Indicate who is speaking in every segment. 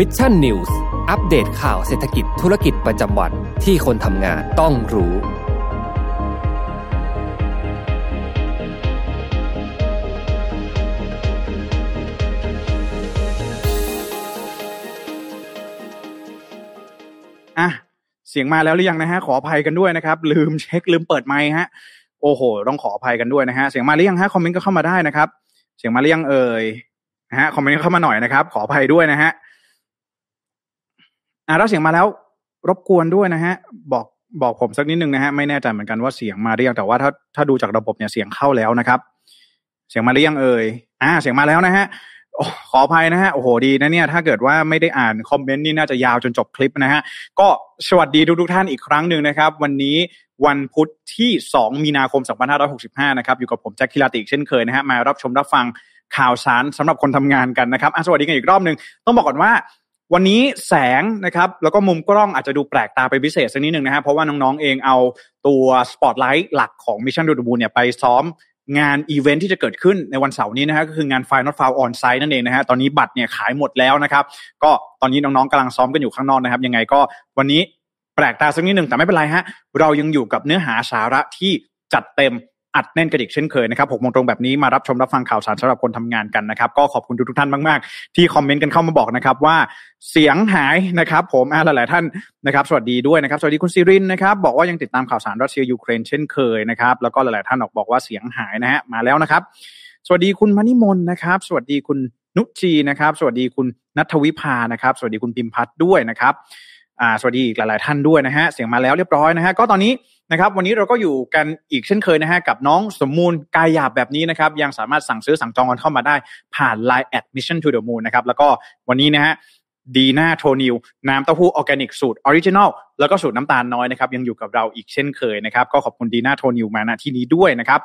Speaker 1: Mission News อัปเดตข่าวเศรษฐกิจธุรกิจประจำวันที่คนทำงานต้องรู้
Speaker 2: อะ เสียงมาแล้วหรือยังนะฮะ ขออภัยกันด้วยนะครับ ลืมเช็คลืมเปิดไมค์ฮะ โอ้โห ต้องขออภัยกันด้วยนะฮะ เสียงมาหรือยังฮะ คอมเมนต์ก็เข้ามาได้นะครับ เสียงมาหรือยังเอ่ยนะฮะ คอมเมนต์เข้ามาหน่อยนะครับ ขออภัยด้วยนะฮะ อะแล้วเสียงมาแล้ว รบกวนด้วยนะฮะ บอกบอกผมสักนิดนึงนะฮะไม่แน่ใจเหมือนกันว่าเสียงมาหรือยังแต่ว่าถ้าถ้าดูจากระบบเนี่ยเสียงเข้าแล้วนะครับ เสียงมาหรือยังเอ่ยอ่า เสียงมาแล้วนะฮะขออภัยนะฮะโอ้โหดีนะเนี่ย ถ้าเกิดว่าไม่ได้อ่านคอมเมนต์นี่น่าจะยาวจนจบคลิปนะฮะก็สวัสดีทุกทุกท่านอีกครั้งหนึ่งนะครับ วันนี้วันพุธที่ 2 มีนาคม 2565 นะครับ อยู่กับผมแจ็คคิลาติอีกเช่นเคยนะฮะมารับชมรับฟังข่าวสารสำหรับคนทำงานกันนะครับสวัสดีกันอีกรอบหนึ่งต้องบอกก่อนว่า วันนี้แสงนะครับแล้วก็มุมกล้องอาจจะดูแปลกตาไปพิเศษสักนิดหนึ่งนะฮะเพราะว่าน้องๆเองเอาตัวสปอตไลท์หลักของ Mission to the Moon เนี่ยไปซ้อมงานอีเวนท์ที่จะเกิดขึ้นในวันเสาร์นี้นะฮะก็คืองาน Final f o u l On Site นั่นเองนะฮะตอนนี้บัตรเนี่ยขายหมดแล้วนะครับก็ตอนนี้น้องๆกำลังซ้อมกันอยู่ข้างนอกนะครับ ยังไงก็วันนี้แปลกตาสักนิดหนึ่งแต่ไม่เป็นไรฮะเรายังอยู่กับเนื้อหาสาระที่จัดเต็ม อัดแน่นกระดิกเช่นเคยนะครับหกโมงตรงแบบนี้มารับชมรับฟังข่าวสารสำหรับคนทำงานกันนะครับ ก็ขอบคุณทุกท่านมาก ๆ ที่คอมเมนต์กันเข้ามาบอกนะครับว่าเสียงหายนะครับ ผมอ่าหลาย ๆ ท่านนะครับสวัสดีด้วยนะครับ สวัสดีคุณซิรินนะครับบอกว่ายังติดตามข่าวสารรัสเซียยูเครนเช่นเคยนะครับแล้วก็หลาย ๆ ท่านออกบอกว่าเสียงหายนะฮะมาแล้วนะครับ สวัสดีคุณมณิมนนะครับ สวัสดีคุณนุชีนะครับ สวัสดีคุณนัทวิภานะครับ สวัสดีคุณพิมพัฒน์ด้วยนะครับอ่าสวัสดีอีกหลาย ๆ ท่านด้วยนะฮะเสียงมาแล้วเรียบร้อยนะฮะก็ตอนนี้ นะครับวันนี้เราก็อยู่กันอีกเช่นเคยนะฮะกับน้องสมมูลกายหยาบแบบนี้นะครับยังสามารถสั่งซื้อสั่งจองกันเข้ามาได้ผ่าน Line at mission to the moon นะครับแล้วก็วันนี้นะฮะดีน่าโทนิวน้ำเต้าหู้ออร์แกนิกสูตร original แล้วก็สูตรน้ำตาลน้อยนะครับยังอยู่กับเราอีกเช่นเคยนะครับก็ขอบคุณดีน่าโทนิวมาณที่นี้ด้วยนะครับ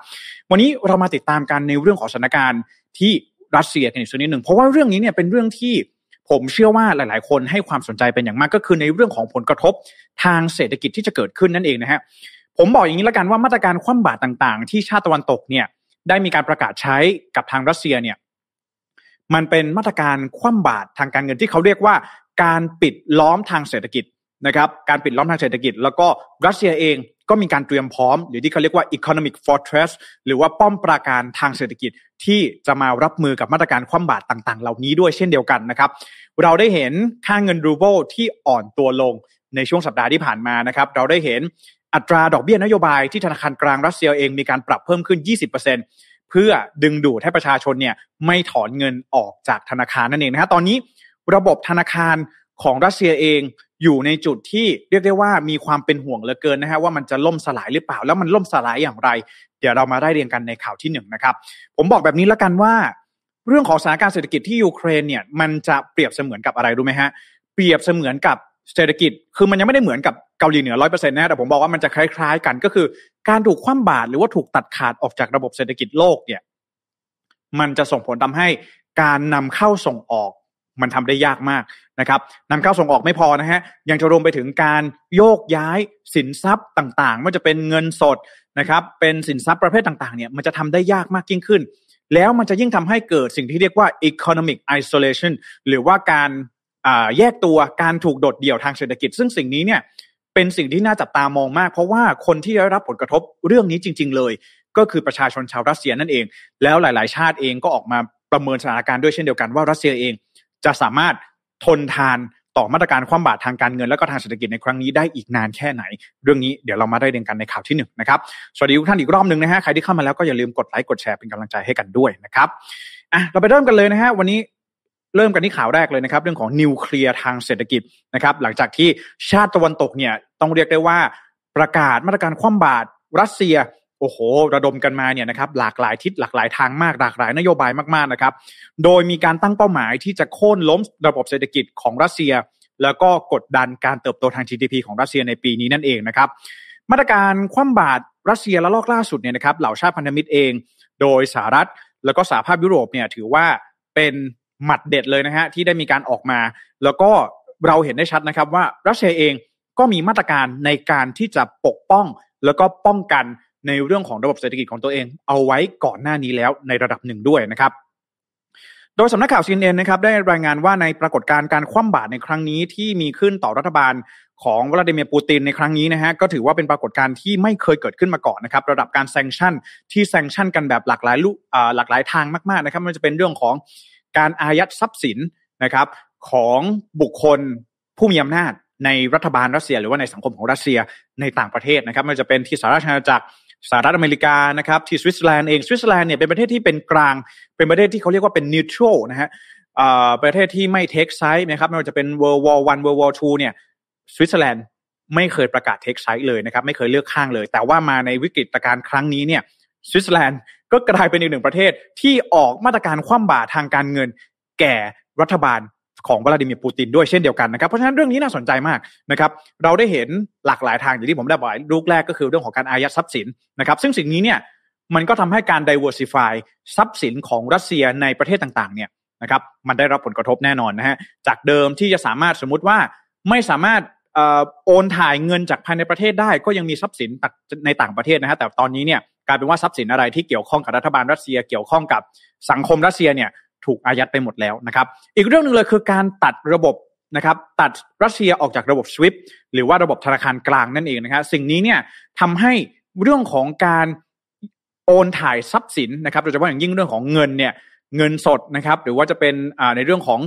Speaker 2: วันนี้เรามาติดตามกันในเรื่องของสถานการณ์ที่รัสเซียกันอีกสักนิดหนึ่งเพราะว่าเรื่องนี้เนี่ยเป็นเรื่องที่ ผมเชื่อว่าหลาย ๆ คนให้ความสนใจเป็นอย่างมากก็คือในเรื่องของผลกระทบทางเศรษฐกิจที่จะเกิดขึ้นนั่นเองนะฮะผมบอกอย่างนี้ล้วกันว่ามาตรการคว่ำบาตรต่าง ๆ ที่ชาติตะวันตกเนี่ยได้มีการประกาศใช้กับทางรัสเซียเนี่ยมันเป็นมาตรการคว่ำบาตรทางการเงินที่เขาเรียกว่า การปิดล้อมทางเศรษฐกิจนะครับการปิดล้อมทางเศรษฐกิจ แล้วก็รัสเซียเอง ก็มีการเตรียมพร้อม หรือที่เขาเรียกว่า economic fortress หรือว่าป้อมปราการทางเศรษฐกิจที่จะมารับมือกับมาตรการคว่ำบาตรต่างๆ เหล่านี้ด้วยเช่นเดียวกันนะครับ เราได้เห็นค่าเงินรูเบิลที่อ่อนตัวลงในช่วงสัปดาห์ที่ผ่านมานะครับ เราได้เห็นอัตราดอกเบี้ยนโยบายที่ธนาคารกลางรัสเซียเองมีการปรับเพิ่มขึ้น 20%เพื่อดึงดูดให้ประชาชนเนี่ยไม่ถอนเงินออกจากธนาคารนั่นเองนะฮะตอนนี้ระบบธนาคารของรัสเซียเอง อยู่ในจุดที่เรียกได้ว่ามีความเป็นห่วงเหลือเกินนะฮะว่ามันจะล่มสลายหรือเปล่า แล้วมันล่มสลายอย่างไร เดี๋ยวเรามาได้เรียนกันในข่าวที่หนึ่งนะครับผมบอกแบบนี้แล้วกันว่า เรื่องของสถานการณ์เศรษฐกิจที่ยูเครนเนี่ยมันจะเปรียบเสมือนกับอะไรรู้ไหมฮะเปรียบเสมือนกับเศรษฐกิจ คือมันยังไม่ได้เหมือนกับเกาหลีเหนือร้อยเปอร์เซ็นต์นะแต่ผมบอกว่ามันจะคล้าย ๆ กันก็คือ การถูกคว่ำบาตรหรือว่าถูกตัดขาดออกจากระบบเศรษฐกิจโลกเนี่ยมันจะส่งผลทำให้การนำเข้าส่งออก มันทำได้ยากมากนะครับนำเข้าส่งออกไม่พอนะฮะยังจะรวมไปถึงการโยกย้ายสินทรัพย์ต่างๆไม่ว่าจะเป็นเงินสดนะครับเป็นสินทรัพย์ประเภทต่างๆเนี่ยมันจะทำได้ยากมากยิ่งขึ้น แล้วมันจะยิ่งทำให้เกิดสิ่งที่เรียกว่า economic isolation หรือว่าการแยกตัวการถูกโดดเดี่ยวทางเศรษฐกิจ ซึ่งสิ่งนี้เนี่ยเป็นสิ่งที่น่าจับตามองมาก เพราะว่าคนที่ได้รับผลกระทบเรื่องนี้จริง ๆ เลย ก็คือประชาชนชาวรัสเซียนั่นเอง แล้วหลาย ๆ ชาติเองก็ออกมาประเมินสถานการณ์ด้วยเช่นเดียวกันว่ารัสเซียเอง จะสามารถทนทานต่อมาตรการคว่ำบาตรทางการเงินและก็ทางเศรษฐกิจในครั้งนี้ได้อีกนานแค่ไหน เรื่องนี้เดี๋ยวเรามาได้เรียนกันในข่าวที่หนึ่งนะครับสวัสดีทุกท่านอีกรอบหนึ่งนะฮะใครที่เข้ามาแล้วก็อย่าลืมกดไลค์กดแชร์เป็นกำลังใจให้กันด้วยนะครับอะเราไปเริ่มกันเลยนะฮะวันนี้เริ่มกันที่ข่าวแรกเลยนะครับ เรื่องของนิวเคลียร์ทางเศรษฐกิจนะครับ หลังจากที่ชาติตะวันตกเนี่ยต้องเรียกได้ว่าประกาศมาตรการคว่ำบาตรรัสเซีย โอ้โห ระดมกันมาเนี่ยนะครับหลากหลายทิศหลากหลายทางมากหลากหลายนโยบายมากๆนะครับ โดยมีการตั้งเป้าหมายที่จะโค่นล้มระบบเศรษฐกิจของรัสเซีย แล้วก็กดดันการเติบโตทาง GDP ของรัสเซียในปีนี้นั่นเองนะครับ มาตรการคว่ำบาตรรัสเซียและลอกล่าสุดเนี่ยนะครับเหล่าชาติพันธมิตรเอง โดยสหรัฐแล้วก็สหภาพยุโรปเนี่ยถือว่าเป็นหมัดเด็ดเลยนะฮะที่ได้มีการออกมา แล้วก็เราเห็นได้ชัดนะครับว่ารัสเซียเองก็มีมาตรการในการที่จะปกป้องแล้วก็ป้องกัน ในเรื่องของระบบเศรษฐกิจของตัวเอง เอาไว้ก่อนหน้านี้แล้วในระดับหนึ่งด้วยนะครับโดยสำนักข่าว CNN นะครับได้รายงานว่าในปรากฏการณ์การคว่ำบาตรในครั้งนี้ที่มีขึ้นต่อรัฐบาลของวลาดิเมียร์ปูตินในครั้งนี้นะฮะก็ถือว่าเป็นปรากฏการณ์ที่ไม่เคยเกิดขึ้นมาก่อนนะครับระดับการแซงชั่นที่แซงชั่นกันแบบหลากหลายลุหลากหลายทางมากๆนะครับมันจะเป็นเรื่องของการอายัดทรัพย์สินนะครับของบุคคลผู้มีอำนาจในรัฐบาลรัสเซีย หรือว่าในสังคมของรัสเซียในต่างประเทศนะครับมันจะเป็นที่สหราชอาณาจักร สหรัฐอเมริกานะครับที่สวิตเซอร์แลนด์เองสวิตเซอร์แลนด์เนี่ยเป็นประเทศที่เป็นกลาง เป็นประเทศที่เขาเรียกว่าเป็น neutral นะฮะประเทศที่ไม่ take side นะครับไม่ว่าจะเป็น World War One World War Two เนี่ยสวิตเซอร์แลนด์ไม่เคยประกาศ take side เลยนะครับไม่เคยเลือกข้างเลย แต่ว่ามาในวิกฤตการณ์ครั้งนี้เนี่ยสวิตเซอร์แลนด์ก็กลายเป็นอีกหนึ่งประเทศที่ออกมาตรการคว่ำบาตรทางการเงิน แก่รัฐบาล ของวลาดิเมียร์ปูตินด้วยเช่นเดียวกันนะครับเพราะฉะนั้นเรื่องนี้น่าสนใจมากนะครับเราได้เห็นหลากหลายทางอย่างที่ผมได้บอกลูกแรกก็คือเรื่องของการอายัดทรัพย์สินนะครับซึ่งสิ่งนี้เนี่ยมันก็ทำให้การ diversify ทรัพย์สินของรัสเซียในประเทศต่างๆเนี่ยนะครับมันได้รับผลกระทบแน่นอนนะฮะจากเดิมที่จะสามารถสมมุติว่าไม่สามารถโอนถ่ายเงินจากภายในประเทศได้ ก็ยังมีทรัพย์สินในต่างประเทศนะฮะแต่ตอนนี้เนี่ยกลายเป็นว่าทรัพย์สินอะไรที่เกี่ยวข้องกับรัฐบาลรัสเซีย เกี่ยวข้องกับสังคมรัสเซียเนี่ย ถูกอายัดไปหมดแล้วนะครับ อีกเรื่องหนึ่งเลยคือการตัดระบบนะครับตัดรัสเซียออกจากระบบ SWIFT หรือว่าระบบธนาคารกลางนั่นเองนะครับสิ่งนี้เนี่ยทำให้เรื่องของการโอนถ่ายทรัพย์สินนะครับโดยเฉพาะอย่างยิ่งเรื่องของเงินเนี่ยเงินสดนะครับ หรือว่าจะเป็นในเรื่องของ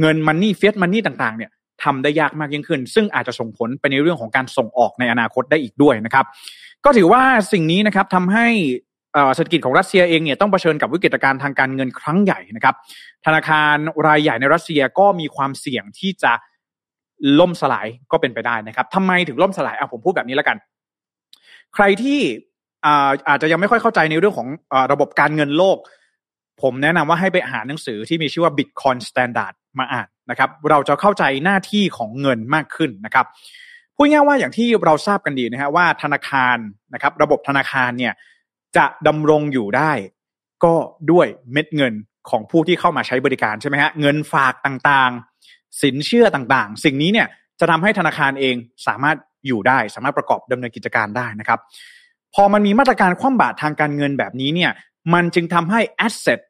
Speaker 2: เงินมันนี่เฟียสมันนี่ต่างๆเนี่ยทำได้ยากมากยิ่งขึ้น ซึ่งอาจจะส่งผลไปในเรื่องของการส่งออกในอนาคตได้อีกด้วยนะครับ ก็ถือว่าสิ่งนี้นะครับทำให้ เศรษฐกิจของรัสเซียเองเนี่ยต้องเผชิญกับวิกฤตการณ์ทางการเงินครั้งใหญ่นะครับ ธนาคารรายใหญ่ในรัสเซียก็มีความเสี่ยงที่จะล่มสลายก็เป็นไปได้นะครับทำไมถึงล่มสลายอะผมพูดแบบนี้แล้วกัน ใครที่อาจจะยังไม่ค่อยเข้าใจในเรื่องของระบบการเงินโลก ผมแนะนำว่าให้ไปอ่าหนังสือที่มีชื่อว่า Bitcoin Standard มาอ่านนะครับ เราจะเข้าใจหน้าที่ของเงินมากขึ้นนะครับพูดง่ายว่าอย่างที่เราทราบกันดีนะฮะว่าธนาคารนะครับ ระบบธนาคารเนี่ย จะดำรงอยู่ได้ ก็ด้วยเม็ดเงินของผู้ที่เข้ามาใช้บริการใช่ไหมฮะเงินฝากต่างๆ สินเชื่อต่างๆ สิ่งนี้เนี่ยจะทำให้ธนาคารเองสามารถอยู่ได้ สามารถประกอบดำเนินกิจการได้นะครับ พอมันมีมาตรการคว่ำบาตรทางการเงินแบบนี้เนี่ยมันจึงทำให้แอสเซท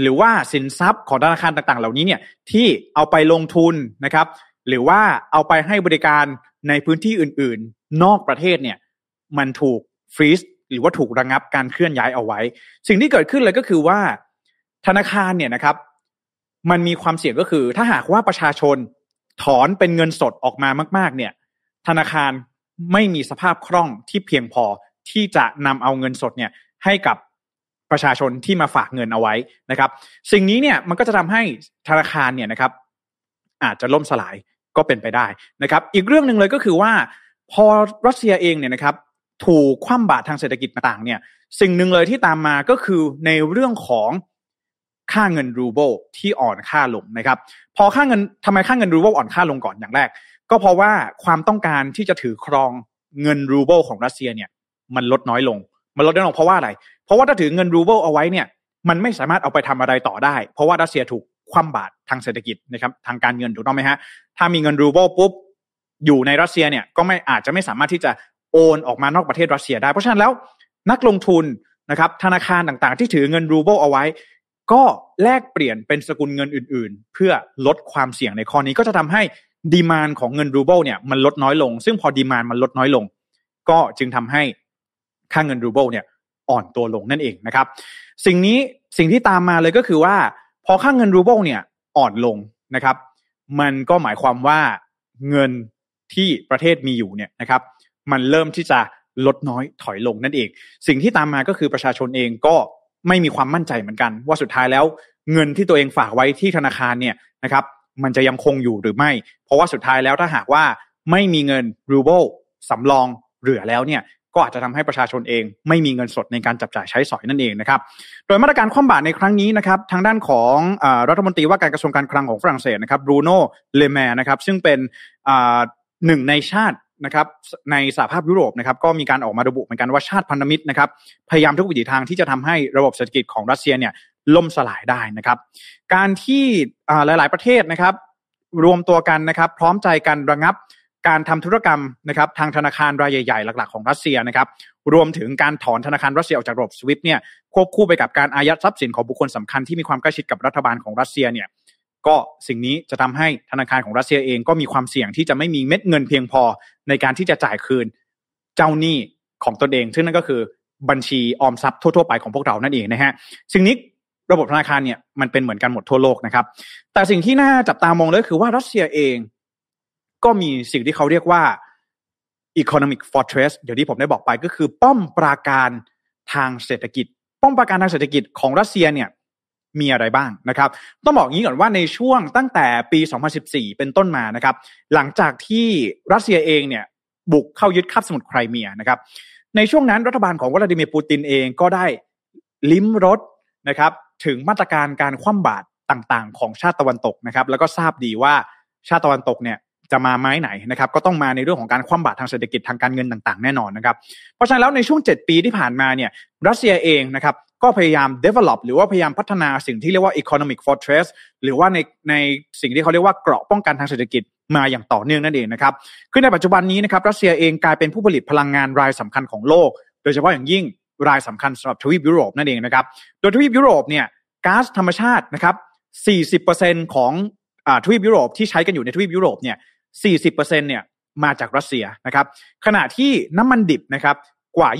Speaker 2: หรือว่าสินทรัพย์ของธนาคารต่างๆ เหล่านี้เนี่ยที่เอาไปลงทุนนะครับ หรือว่าเอาไปให้บริการในพื้นที่อื่น ๆ นอกประเทศเนี่ยมันถูกฟรีซ รือว่าถูกระงับการเคลื่อนย้ายเอาไว้ สิ่งที่เกิดขึ้นเลยก็คือว่า ธนาคารเนี่ยนะครับ มันมีความเสี่ยงก็คือ ถ้าหากว่าประชาชนถอนเป็นเงินสดออกมามาก ๆ เนี่ย ธนาคารไม่มีสภาพคล่องที่เพียงพอที่จะนำเอาเงินสดเนี่ยให้กับประชาชนที่มาฝากเงินเอาไว้นะครับ สิ่งนี้เนี่ยมันก็จะทำให้ธนาคารเนี่ยนะครับ อาจจะล่มสลายก็เป็นไปได้นะครับ อีกเรื่องหนึ่งเลยก็คือว่า พอรัสเซียเองเนี่ยนะครับ ถูกคว่ำบาตรทางเศรษฐกิจต่างๆเนี่ยสิ่งหนึ่งเลยที่ตามมาก็คือในเรื่องของค่าเงินรูเบิลที่อ่อนค่าลงนะครับ พอค่าเงินทำไมค่าเงินรูเบิลอ่อนค่าลงก่อนอย่างแรก ก็เพราะว่าความต้องการที่จะถือครองเงินรูเบิลของรัสเซียเนี่ย มันลดน้อยลง มันลดน้อยลงเพราะว่าอะไร เพราะว่าถ้าถือเงินรูเบิลเอาไว้เนี่ย มันไม่สามารถเอาไปทำอะไรต่อได้ เพราะว่ารัสเซียถูกคว่ำบาตรทางเศรษฐกิจนะครับทางการเงินถูกต้องไหมฮะถ้ามีเงินรูเบิลปุ๊บอยู่ในรัสเซียเนี่ยก็ไม่อาจจะไม่สามารถที่จะ โอนออกมานอกประเทศรัสเซียได้ เพราะฉะนั้นแล้วนักลงทุนนะครับธนาคารต่างๆ ที่ถือเงินรูเบิลเอาไว้ ก็แลกเปลี่ยนเป็นสกุลเงินอื่น ๆ เพื่อลดความเสี่ยงในข้อนี้ก็จะทำให้ demand ของเงินรูเบิลเนี่ยมันลดน้อยลง ซึ่งพอ demand มันลดน้อยลง ก็จึงทำให้ค่าเงินรูเบิลเนี่ยอ่อนตัวลงนั่นเองนะครับ สิ่งนี้สิ่งที่ตามมาเลยก็คือว่า พอค่าเงินรูเบิลเนี่ยอ่อนลงนะครับ มันก็หมายความว่าเงินที่ประเทศมีอยู่เนี่ยนะครับ มันเริ่มที่จะลดน้อยถอยลงนั่นเอง สิ่งที่ตามมาก็คือประชาชนเองก็ไม่มีความมั่นใจเหมือนกัน ว่าสุดท้ายแล้วเงินที่ตัวเองฝากไว้ที่ธนาคารเนี่ยนะครับมันจะยังคงอยู่หรือไม่ เพราะว่าสุดท้ายแล้วถ้าหากว่าไม่มีเงินรูเบิลสำรองเหลือแล้วเนี่ยก็อาจจะทำให้ประชาชนเอง ไม่มีเงินสดในการจับจ่ายใช้สอยนั่นเองนะครับ โดยมาตรการคว่ำบาตรในครั้งนี้นะครับทางด้านของอรัฐมนตรีว่าการกระทรวงการคลังของฝรั่งเศสนะครับบรูโน่เลแมนะครับซึ่งเป็นหนึ่งในชาติ นะครับในสหภาพยุโรปนะครับก็มีการออกมาระบุเหมือนกันว่าชาติพันธมิตรนะครับพยายามทุกวิถีทางที่จะทำให้ระบบเศรษฐกิจของรัสเซียเนี่ยล่มสลายได้นะครับ การที่หลาย ๆ ประเทศนะครับรวมตัวกันนะครับ พร้อมใจกันระงับการทำธุรกรรมนะครับทางธนาคารรายใหญ่ ๆ หลัก ๆ ของรัสเซียนะครับรวมถึงการถอนธนาคารรัสเซียออกจากระบบสวิฟต์เนี่ยควบคู่ไปกับการอายัดทรัพย์สินของบุคคลสำคัญที่มีความใกล้ชิดกับรัฐบาลของรัสเซียเนี่ย ก็สิ่งนี้จะทำให้ธนาคารของรัสเซียเองก็มีความเสี่ยงที่จะไม่มีเม็ดเงินเพียงพอในการที่จะจ่ายคืนเจ้าหนี้ของตนเอง ซึ่งนั่นก็คือบัญชีออมทรัพย์ทั่วๆไปของพวกเรานั่นเองนะฮะสิ่งนี้ระบบธนาคารเนี่ยมันเป็นเหมือนกันหมดทั่วโลกนะครับ แต่สิ่งที่น่าจับตามองเลยคือว่ารัสเซียเองก็มีสิ่งที่เขาเรียกว่า economic fortress เดี๋ยวที่ผมได้บอกไปก็คือป้อมปราการทางเศรษฐกิจ ป้อมปราการทางเศรษฐกิจของรัสเซียเนี่ย มีอะไรบ้างนะครับ ต้องบอกงี้ก่อนว่าในช่วงตั้งแต่ปี 2014 เป็นต้นมานะครับ หลังจากที่รัสเซียเองเนี่ยบุกเข้ายึดคาบสมุทรไครเมียนะครับ ในช่วงนั้นรัฐบาลของวลาดิเมียร์ปูตินเองก็ได้ลิ้มรสนะครับ ถึงมาตรการการคว่ำบาตรต่างๆ ของชาติตะวันตกนะครับ แล้วก็ทราบดีว่าชาติตะวันตกเนี่ยจะมาไม้ไหนนะครับ ก็ต้องมาในเรื่องของการคว่ำบาตรทางเศรษฐกิจทางการเงินต่างๆ แน่นอนนะครับ เพราะฉะนั้นแล้วในช่วง 7 ปีที่ผ่านมาเนี่ยรัสเซียเองนะครับ ก็พยายาม develop หรือว่าพยายามพัฒนาสิ่งที่เรียกว่า economic fortress หรือว่าในในสิ่งที่เขาเรียกว่าเกราะป้องกันทางเศรษฐกิจมาอย่างต่อเนื่องนั่นเองนะครับคือในปัจจุบันนี้นะครับรัสเซียเองกลายเป็นผู้ผลิตพลังงานรายสำคัญของโลก โดยเฉพาะอย่างยิ่งรายสำคัญสำหรับทวีปยุโรปนั่นเองนะครับ โดยทวีปยุโรปเนี่ยก๊าซธรรมชาตินะครับ 40%ของทวีปยุโรปที่ใช้กันอยู่ในทวีปยุโรปเนี่ย 40%เนี่ยมาจากรัสเซียนะครับ ขณะที่น้ำมันดิบนะครับ กว่า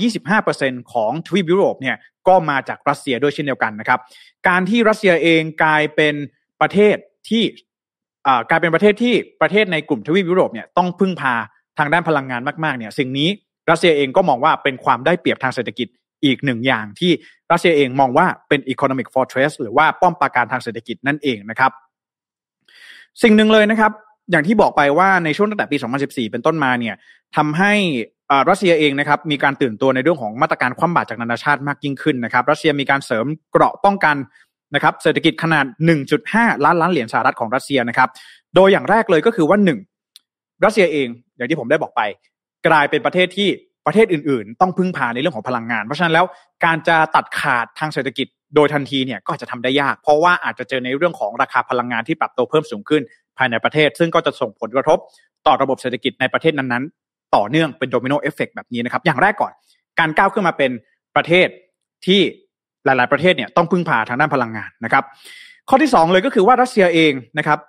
Speaker 2: 25%ของทวีปยุโรปเนี่ยก็มาจากรัสเซียด้วยเช่นเดียวกันนะครับ การที่รัสเซียเองกลายเป็นประเทศที่กลายเป็นประเทศที่ประเทศในกลุ่มทวีปยุโรปเนี่ยต้องพึ่งพาทางด้านพลังงานมากๆเนี่ยสิ่งนี้รัสเซียเองก็มองว่าเป็นความได้เปรียบทางเศรษฐกิจอีกหนึ่งอย่างที่รัสเซียเองมองว่าเป็น economic fortress หรือว่าป้อมปราการทางเศรษฐกิจนั่นเองนะครับ สิ่งหนึ่งเลยนะครับ อย่างที่บอกไปว่าในช่วงตั้งแต่ปี 2014 เป็นต้นมาเนี่ยทำให้ รัสเซียเองนะครับมีการตื่นตัวในเรื่องของมาตรการคว่ำบาตรจากนานาชาติมากยิ่งขึ้นนะครับ รัสเซียมีการเสริมเกราะป้องกันนะครับเศรษฐกิจขนาด 1.5 ล้านล้านเหรียญสหรัฐของรัสเซียนะครับ โดยอย่างแรกเลยก็คือว่าหนึ่งรัสเซียเองอย่างที่ผมได้บอกไป กลายเป็นประเทศที่ประเทศอื่น ๆ ต้องพึ่งพาในเรื่องของพลังงาน เพราะฉะนั้นแล้วการจะตัดขาดทางเศรษฐกิจโดยทันทีเนี่ยก็อาจจะทำได้ยาก เพราะว่าอาจจะเจอในเรื่องของราคาพลังงานที่ปรับตัวเพิ่มสูงขึ้นภายในประเทศ ซึ่งก็จะส่งผลกระทบต่อระบบเศรษฐกิจในประเทศนั้นๆ ต่อเนื่องเป็น domino effect แบบนี้นะครับ อย่างแรกก่อน การก้าวขึ้นมาเป็นประเทศที่หลาย ๆ ประเทศเนี่ยต้องพึ่งพาทางด้านพลังงานนะครับ ข้อที่ 2 เลยก็คือว่ารัสเซียเองนะครับ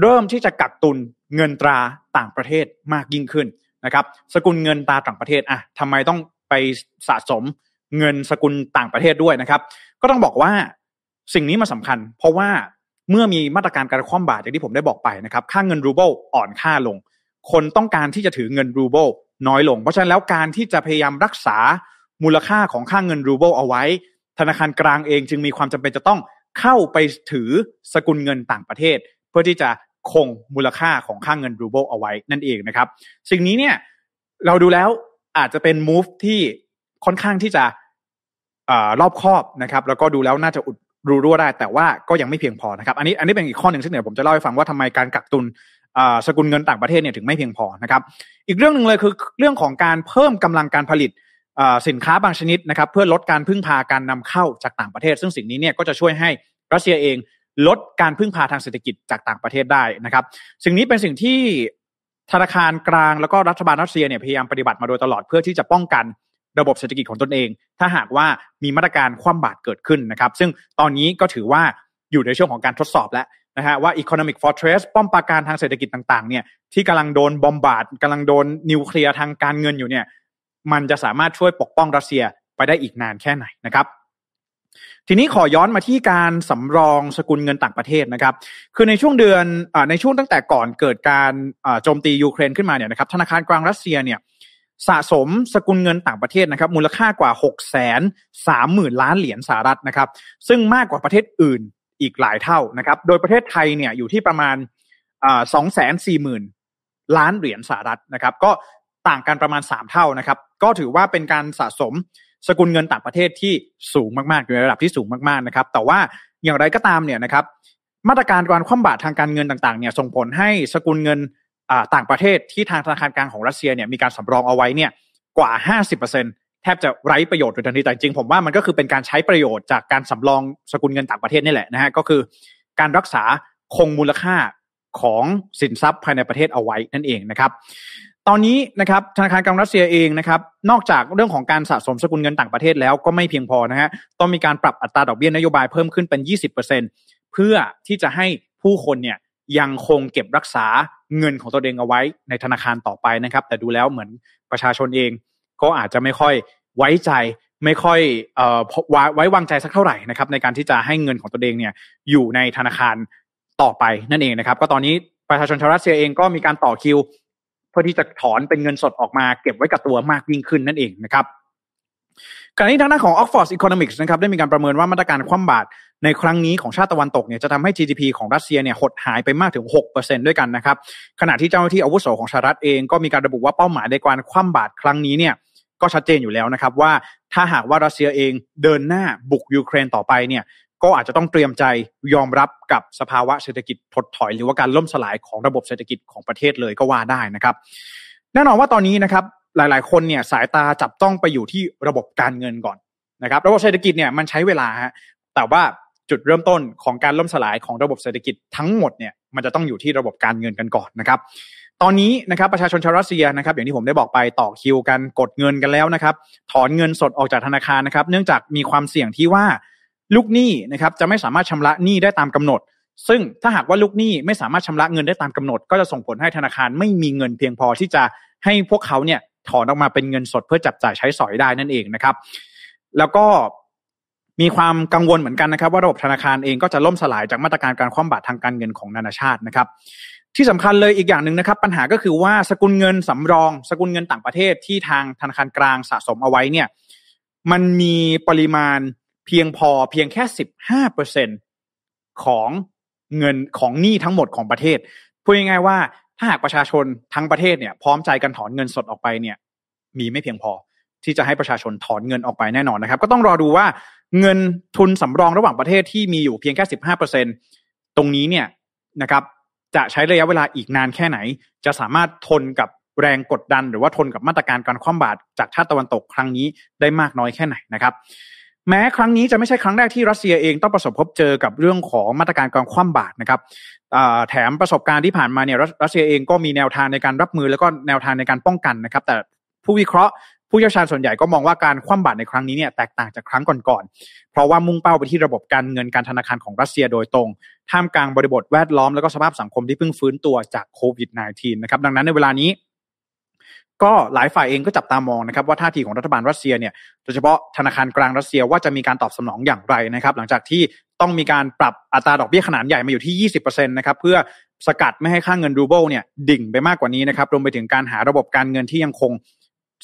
Speaker 2: เริ่มที่จะกักตุนเงินตราต่างประเทศมากยิ่งขึ้นนะครับ สกุลเงินตราต่างประเทศอะทำไมต้องไปสะสมเงินสกุลต่างประเทศด้วยนะครับ ก็ต้องบอกว่าสิ่งนี้มาสำคัญ เพราะว่าเมื่อมีมาตรการการคว่ำบาตรอย่างที่ผมได้บอกไปนะครับ ค่าเงินรูเบิลอ่อนค่าลง คนต้องการที่จะถือเงินรูเบิลน้อยลง เพราะฉะนั้นแล้วการที่จะพยายามรักษามูลค่าของค่าเงินรูเบิลเอาไว้ ธนาคารกลางเองจึงมีความจำเป็นจะต้องเข้าไปถือสกุลเงินต่างประเทศ เพื่อที่จะคงมูลค่าของค่าเงินรูเบิลเอาไว้นั่นเองนะครับ สิ่งนี้เนี่ยเราดูแล้วอาจจะเป็น move ที่ค่อนข้างที่จะอรอบคอบนะครับ แล้วก็ดูแล้วน่าจะอุดรูรั่วได้ แต่ว่าก็ยังไม่เพียงพอนะครับ อันนี้อันนี้เป็นอีกข้อหนึ่งซึ่งเดี๋ยวผมจะเล่าให้ฟังว่าทำไมการกักตุน สกุลเงินต่างประเทศเนี่ยถึงไม่เพียงพอนะครับ อีกเรื่องหนึ่งเลยคือเรื่องของการเพิ่มกำลังการผลิตสินค้าบางชนิดนะครับ เพื่อลดการพึ่งพาการนำเข้าจากต่างประเทศ ซึ่งสิ่งนี้เนี่ยก็จะช่วยให้รัสเซียเองลดการพึ่งพาทางเศรษฐกิจจากต่างประเทศได้นะครับ สิ่งนี้เป็นสิ่งที่ธนาคารกลางแล้วก็รัฐบาลรัสเซียเนี่ยพยายามปฏิบัติมาโดยตลอดเพื่อที่จะป้องกันระบบเศรษฐกิจของตนเอง ถ้าหากว่ามีมาตรการคว่ำบาตรเกิดขึ้นนะครับ ซึ่งตอนนี้ก็ถือว่าอยู่ในช่วงของการทดสอบแล้ว นะฮะว่า economic fortress ป้อมปราการทางเศรษฐกิจต่างๆเนี่ยที่กำลังโดนบอมบาดกำลังโดนนิวเคลียร์ทางการเงินอยู่เนี่ยมันจะสามารถช่วยปกป้องรัสเซียไปได้อีกนานแค่ไหนนะครับทีนี้ขอย้อนมาที่การสำรองสกุลเงินต่างประเทศนะครับ คือในช่วงเดือนอในช่วงตั้งแต่ก่อนเกิดการโจมตียูเครนขึ้นมาเนี่ยนะครับ ธนาคารกลางรัสเซียเนี่ยสะสมสกุลเงินต่างประเทศนะครับ มูลค่ากว่า6กแสนสามหมื่นล้านเหรียญสหรัฐนะครับ ซึ่งมากกว่าประเทศอื่น อีกหลายเท่านะครับ โดยประเทศไทยเนี่ยอยู่ที่ประมาณสองแสนสี่หมื่นล้านเหรียญสหรัฐนะครับ ก็ต่างกันประมาณสามเท่านะครับ ก็ถือว่าเป็นการสะสมสกุลเงินต่างประเทศที่สูงมากๆอยู่ในระดับที่สูงมากๆนะครับ แต่ว่าอย่างไรก็ตามเนี่ยนะครับมาตรการการคว่ำบาตรทางการเงินต่างๆเนี่ยส่งผลให้สกุลเงินต่างประเทศที่ทางธนาคารกลางของรัสเซียเนี่ยมีการสำรองเอาไว้เนี่ยกว่า 50% แทบจะไร้ประโยชน์โดยทันทีแต่จริงผมว่ามันก็คือเป็นการใช้ประโยชน์จากการสำรองสกุลเงินต่างประเทศนี่แหละนะฮะก็คือการรักษาคงมูลค่าของสินทรัพย์ภายในประเทศเอาไว้นั่นเองนะครับ ตอนนี้นะครับธนาคารกลางรัสเซียเองนะครับ นอกจากเรื่องของการสะสมสกุลเงินต่างประเทศแล้วก็ไม่เพียงพอนะฮะต้องมีการปรับอัตราดอกเบี้ยนโยบายเพิ่มขึ้นเป็น 20%เพื่อที่จะให้ผู้คนเนี่ยยังคงเก็บรักษาเงินของตัวเองเอาไว้ในธนาคารต่อไปนะครับ แต่ดูแล้วเหมือนประชาชนเอง ก็อาจจะไม่ค่อยไว้ใจไม่ค่อยเอ่อไว้วางใจสักเท่าไหร่นะครับในการที่จะให้เงินของตัวเองเนี่ยอยู่ในธนาคารต่อไปนั่นเองนะครับ ก็ตอนนี้ประชาชนชาวรัสเซียเองก็มีการต่อคิว เพื่อที่จะถอนเป็นเงินสดออกมา เก็บไว้กับตัวมากยิ่งขึ้นนั่นเองนะครับขณะนี้ทางด้านของ Oxford Economics นะครับได้มีการประเมินว่ามาตรการคว่ำบาตรในครั้งนี้ของชาติตะวันตกเนี่ยจะทำให้ GDP ของรัสเซียเนี่ยหดหายไปมากถึง 6%ด้วยกันนะครับขณะที่เจ้าหน้าที่อาวุโสของสหรัฐเองก็มีการระบุว่าเป้าหมายในการคว่ำบาตรครั้งนี้เนี่ย ก็ชัดเจนอยู่แล้วนะครับว่าถ้าหากว่ารัสเซียเองเดินหน้าบุกยูเครนต่อไปเนี่ยก็อาจจะต้องเตรียมใจยอมรับกับสภาวะเศรษฐกิจถดถอย หรือว่าการล่มสลายของระบบเศรษฐกิจของประเทศเลยก็ว่าได้นะครับ แน่นอนว่าตอนนี้นะครับหลาย ๆ คนเนี่ยสายตาจับต้องไปอยู่ที่ระบบการเงินก่อนนะครับ ระบบเศรษฐกิจเนี่ยมันใช้เวลาฮะแต่ว่าจุดเริ่มต้นของการล่มสลายของระบบเศรษฐกิจทั้งหมดเนี่ยมันจะต้องอยู่ที่ระบบการเงินกันก่อนนะครับ ตอนนี้นะครับประชาชนชาวรัสเซียนะครับอย่างที่ผมได้บอกไปต่อคิวกันกดเงินกันแล้วนะครับถอนเงินสดออกจากธนาคารนะครับเนื่องจากมีความเสี่ยงที่ว่าลูกหนี้นะครับจะไม่สามารถชำระหนี้ได้ตามกำหนด ซึ่งถ้าหากว่าลูกหนี้ไม่สามารถชำระเงินได้ตามกำหนด ก็จะส่งผลให้ธนาคารไม่มีเงินเพียงพอที่จะให้พวกเขาเนี่ยถอนออกมาเป็นเงินสดเพื่อจับจ่ายใช้สอยได้นั่นเองนะครับ แล้วก็มีความกังวลเหมือนกันนะครับ ว่าระบบธนาคารเองก็จะล่มสลายจากมาตรการการคว่ำบาตรทางการเงินของนานาชาตินะครับ ที่สำคัญเลยอีกอย่างหนึ่งนะครับ ปัญหาก็คือว่าสกุลเงินสำรอง สกุลเงินต่างประเทศที่ทางธนาคารกลางสะสมเอาไว้เนี่ยมันมีปริมาณเพียงพอเพียงแค่สิบห้าเปอร์เซ็นของเงินของหนี้ทั้งหมดของประเทศพูดง่ายๆว่าถ้าหากประชาชนทั้งประเทศเนี่ยพร้อมใจกันถอนเงินสดออกไปเนี่ย มีไม่เพียงพอที่จะให้ประชาชนถอนเงินออกไปแน่นอนนะครับ ก็ต้องรอดูว่าเงินทุนสำรองระหว่างประเทศที่มีอยู่เพียงแค่สิบห้าเปอร์เซ็นตรงนี้เนี่ยนะครับ จะใช้ระยะเวลาอีกนานแค่ไหน จะสามารถทนกับแรงกดดัน หรือว่าทนกับมาตรการการคว่ำบาตรจากชาติตะวันตกครั้งนี้ได้มากน้อยแค่ไหนนะครับ แม้ครั้งนี้จะไม่ใช่ครั้งแรกที่รัสเซียเองต้องประสบพบเจอกับเรื่องของมาตรการการคว่ำบาตรนะครับแถมประสบการณ์ที่ผ่านมาเนี่ยรัสเซียเองก็มีแนวทางในการรับมือแล้วก็แนวทางในการป้องกันนะครับ แต่ผู้วิเคราะห์ ผู้เชี่ยวชาญส่วนใหญ่ก็มองว่าการคว่ำบาตรในครั้งนี้เนี่ยแตกต่างจากครั้งก่อนๆ เพราะว่ามุ่งเป้าไปที่ระบบการเงินการธนาคารของรัสเซียโดยตรง ท่ามกลางบริบทแวดล้อมแล้วก็สภาพสังคมที่เพิ่งฟื้นตัวจากโควิด -19 นะครับดังนั้นในเวลานี้ก็หลายฝ่ายเองก็จับตามองนะครับว่าท่าทีของรัฐบาลรัสเซียเนี่ยโดยเฉพาะธนาคารกลางรัสเซียว่าจะมีการตอบสนองอย่างไรนะครับ หลังจากที่ต้องมีการปรับอัตราดอกเบี้ยขนาดใหญ่มาอยู่ที่ 20%นะครับเพื่อสกัดไม่ให้ค่างเงินรูเบิลเนี่ยดิ่งไปมากกว่านี้นะครับรวมไปถึงการหาระบบการเงินที่ยังคง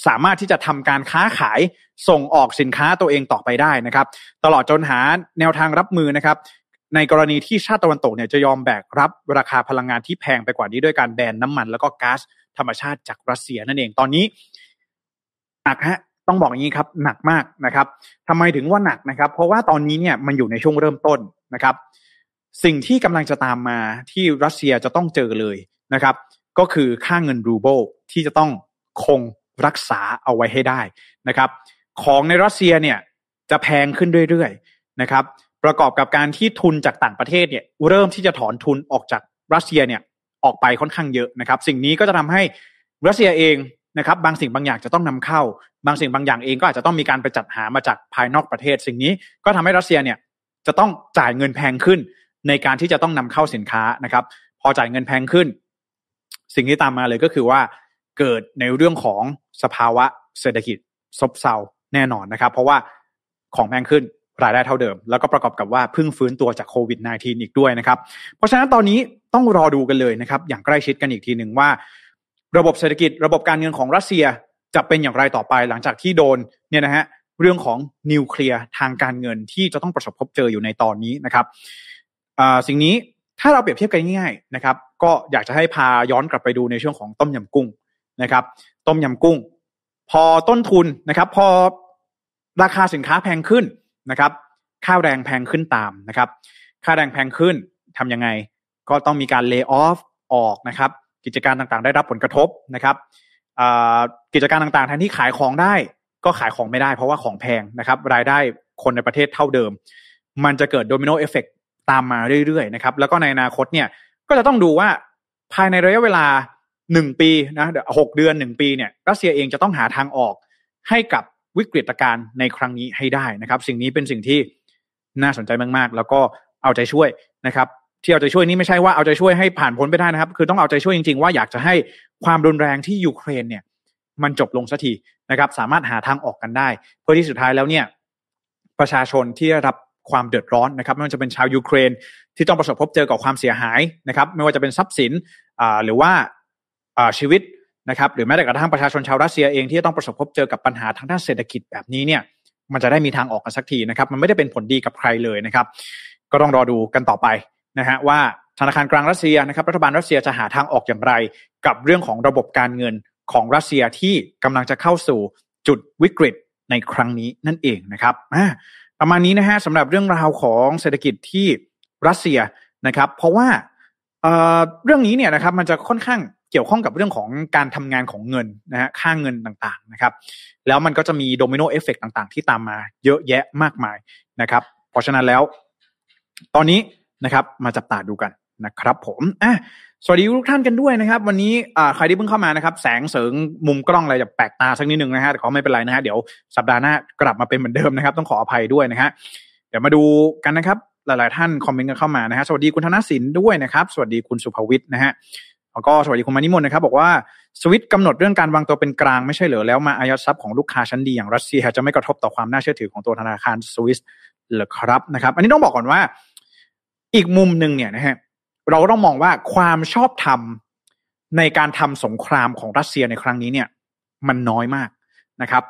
Speaker 2: สามารถที่จะทำการค้าขายส่งออกสินค้าตัวเองต่อไปได้นะครับ ตลอดจนหาแนวทางรับมือนะครับ ในกรณีที่ชาติตะวันตกเนี่ยจะยอมแบกรับราคาพลังงานที่แพงไปกว่านี้ด้วยการแบนน้ำมัน แล้วก็ก๊าซธรรมชาติจากรัสเซียนั่นเองตอนนี้หนักฮะต้องบอกอย่างนี้ครับ หนักมากนะครับทำไมถึงว่าหนักนะครับ เพราะว่าตอนนี้เนี่ยมันอยู่ในช่วงเริ่มต้นนะครับ สิ่งที่กำลังจะตามมาที่รัสเซียจะต้องเจอเลยนะครับ ก็คือค่าเงินรูเบิลที่จะต้องคง รักษาเอาไว้ให้ได้นะครับ ของในรัสเซียเนี่ยจะแพงขึ้นเรื่อยๆนะครับ ประกอบกับการที่ทุนจากต่างประเทศเนี่ยเริ่มที่จะถอนทุนออกจากรัสเซียเนี่ยออกไปค่อนข้างเยอะนะครับ สิ่งนี้ก็จะทำให้รัสเซียเองนะครับ บางสิ่งบางอย่างจะต้องนำเข้า บางสิ่งบางอย่างเองก็อาจจะต้องมีการไปจัดหามาจากภายนอกประเทศ สิ่งนี้ก็ทำให้รัสเซียเนี่ยจะต้องจ่ายเงินแพงขึ้น ในการที่จะต้องนำเข้าสินค้านะครับ พอจ่ายเงินแพงขึ้น สิ่งที่ตามมาเลยก็คือว่า เกิดในเรื่องของสภาวะเศรษฐกิจซบเซาแน่นอนนะครับ เพราะว่าของแพงขึ้นรายได้เท่าเดิม แล้วก็ประกอบกับว่าพึ่งฟื้นตัวจากโควิด -19 อีกด้วยนะครับ เพราะฉะนั้นตอนนี้ต้องรอดูกันเลยนะครับ อย่างใกล้ชิดกันอีกทีหนึ่งว่า ระบบเศรษฐกิจระบบการเงินของรัสเซียจะเป็นอย่างไรต่อไปหลังจากที่โดนเนี่ยนะฮะเรื่องของนิวเคลียร์ทางการเงินที่จะต้องประสบพบเจออยู่ในตอนนี้นะครับสิ่งนี้ถ้าเราเปรียบเทียบกันง่ายๆนะครับ ก็อยากจะให้พาย้อนกลับไปดูในช่วงของต้มยำกุ้ง นะครับ ต้มยำกุ้ง พอต้นทุนนะครับ พอราคาสินค้าแพงขึ้นนะครับค่าแรงแพงขึ้นตามนะครับ ค่าแรงแพงขึ้นทํำยังไง ก็ต้องมีการเลิกออฟออกนะครับ กิจการต่างๆ ได้รับผลกระทบนะครับกิจการต่างๆแทนที่ขายของได้ ก็ขายของไม่ได้ เพราะว่าของแพงนะครับ รายได้คนในประเทศเท่าเดิม มันจะเกิด domino effect ตามมาเรื่อยๆนะครับ แล้วก็ในอนาคตเนี่ยก็จะต้องดูว่าภายในระยะเวลา หนึ่งปีนะหกเดือนหนึ่งปีเนี่ยรัสเซียเองจะต้องหาทางออกให้กับวิกฤตการณ์ในครั้งนี้ให้ได้นะครับ สิ่งนี้เป็นสิ่งที่น่าสนใจมากๆ แล้วก็เอาใจช่วยนะครับ ที่เอาใจช่วยนี้ไม่ใช่ว่าเอาใจช่วยให้ผ่านพ้นไปได้นะครับ คือต้องเอาใจช่วยจริงๆว่าอยากจะให้ความรุนแรงที่ยูเครนเนี่ย มันจบลงสักทีนะครับ สามารถหาทางออกกันได้ เพื่อที่สุดท้ายแล้วเนี่ย ประชาชนที่ได้รับความเดือดร้อนนะครับ ไม่ว่าจะเป็นชาวยูเครนที่ต้องประสบพบเจอกับความเสียหายนะครับ ไม่ว่าจะเป็นทรัพย์สินหรือว่า ชีวิตนะครับหรือแม้แต่กระทั่งประชาชนชาวรัสเซียเองที่จะต้องประสบพบเจอกับปัญหาทางด้านเศรษฐกิจแบบนี้เนี่ยมันจะได้มีทางออกกันสักทีนะครับ มันไม่ได้เป็นผลดีกับใครเลยนะครับ ก็ต้องรอดูกันต่อไปนะฮะว่าธนาคารกลางรัสเซียนะครับรัฐบาลรัสเซียจะหาทางออกอย่างไร กับเรื่องของระบบการเงินของรัสเซียที่กำลังจะเข้าสู่จุดวิกฤตในครั้งนี้นั่นเองนะครับประมาณนี้นะฮะสำหรับเรื่องราวของเศรษฐกิจที่รัสเซียนะครับ เพราะว่าเเรื่องนี้เนี่ยนะครับมันจะค่อนข้าง เกี่ยวข้องกับเรื่องของการทำงานของเงินนะฮะค่าเงินต่างๆนะครับ แล้วมันก็จะมี domino effect ต่างๆ ที่ตามมาเยอะแยะมากมายนะครับ เพราะฉะนั้นแล้ว ตอนนี้นะครับ มาจับตาดูกันนะครับ ผมอะสวัสดีทุกท่านกันด้วยนะครับ วันนี้ใครที่เพิ่งเข้ามานะครับ แสงเสริงมุมกล้องอะไรจะแปลกตาสักนิดนึงนะฮะแต่ขอไม่เป็นไรนะฮะเดี๋ยวสัปดาห์หน้ากลับมาเป็นเหมือนเดิมนะครับ ต้องขออภัยด้วยนะฮะเดี๋ยวมาดูกันนะครับ หลาย ๆ ท่านคอมเมนต์กันเข้ามานะฮะสวัสดีคุณธนสินด้วยนะครับ สวัสดีคุณสุภวิทย์นะฮะ แล้วก็สวัสดีคุณมานิมนนะครับ บอกว่าสวิตกำหนดเรื่องการวางตัวเป็นกลางไม่ใช่เหรอแล้วมาอายัดทรัพย์ของลูกค้าชั้นดีอย่างรัสเซีย จะไม่กระทบต่อความน่าเชื่อถือของตัวธนาคารสวิสหรือครับนะครับ อันนี้ต้องบอกก่อนว่า อีกมุมหนึ่งเนี่ยนะฮะเราก็ต้องมองว่าความชอบธรรมในการทำสงครามของรัสเซียในครั้งนี้เนี่ย มันน้อยมากนะครับ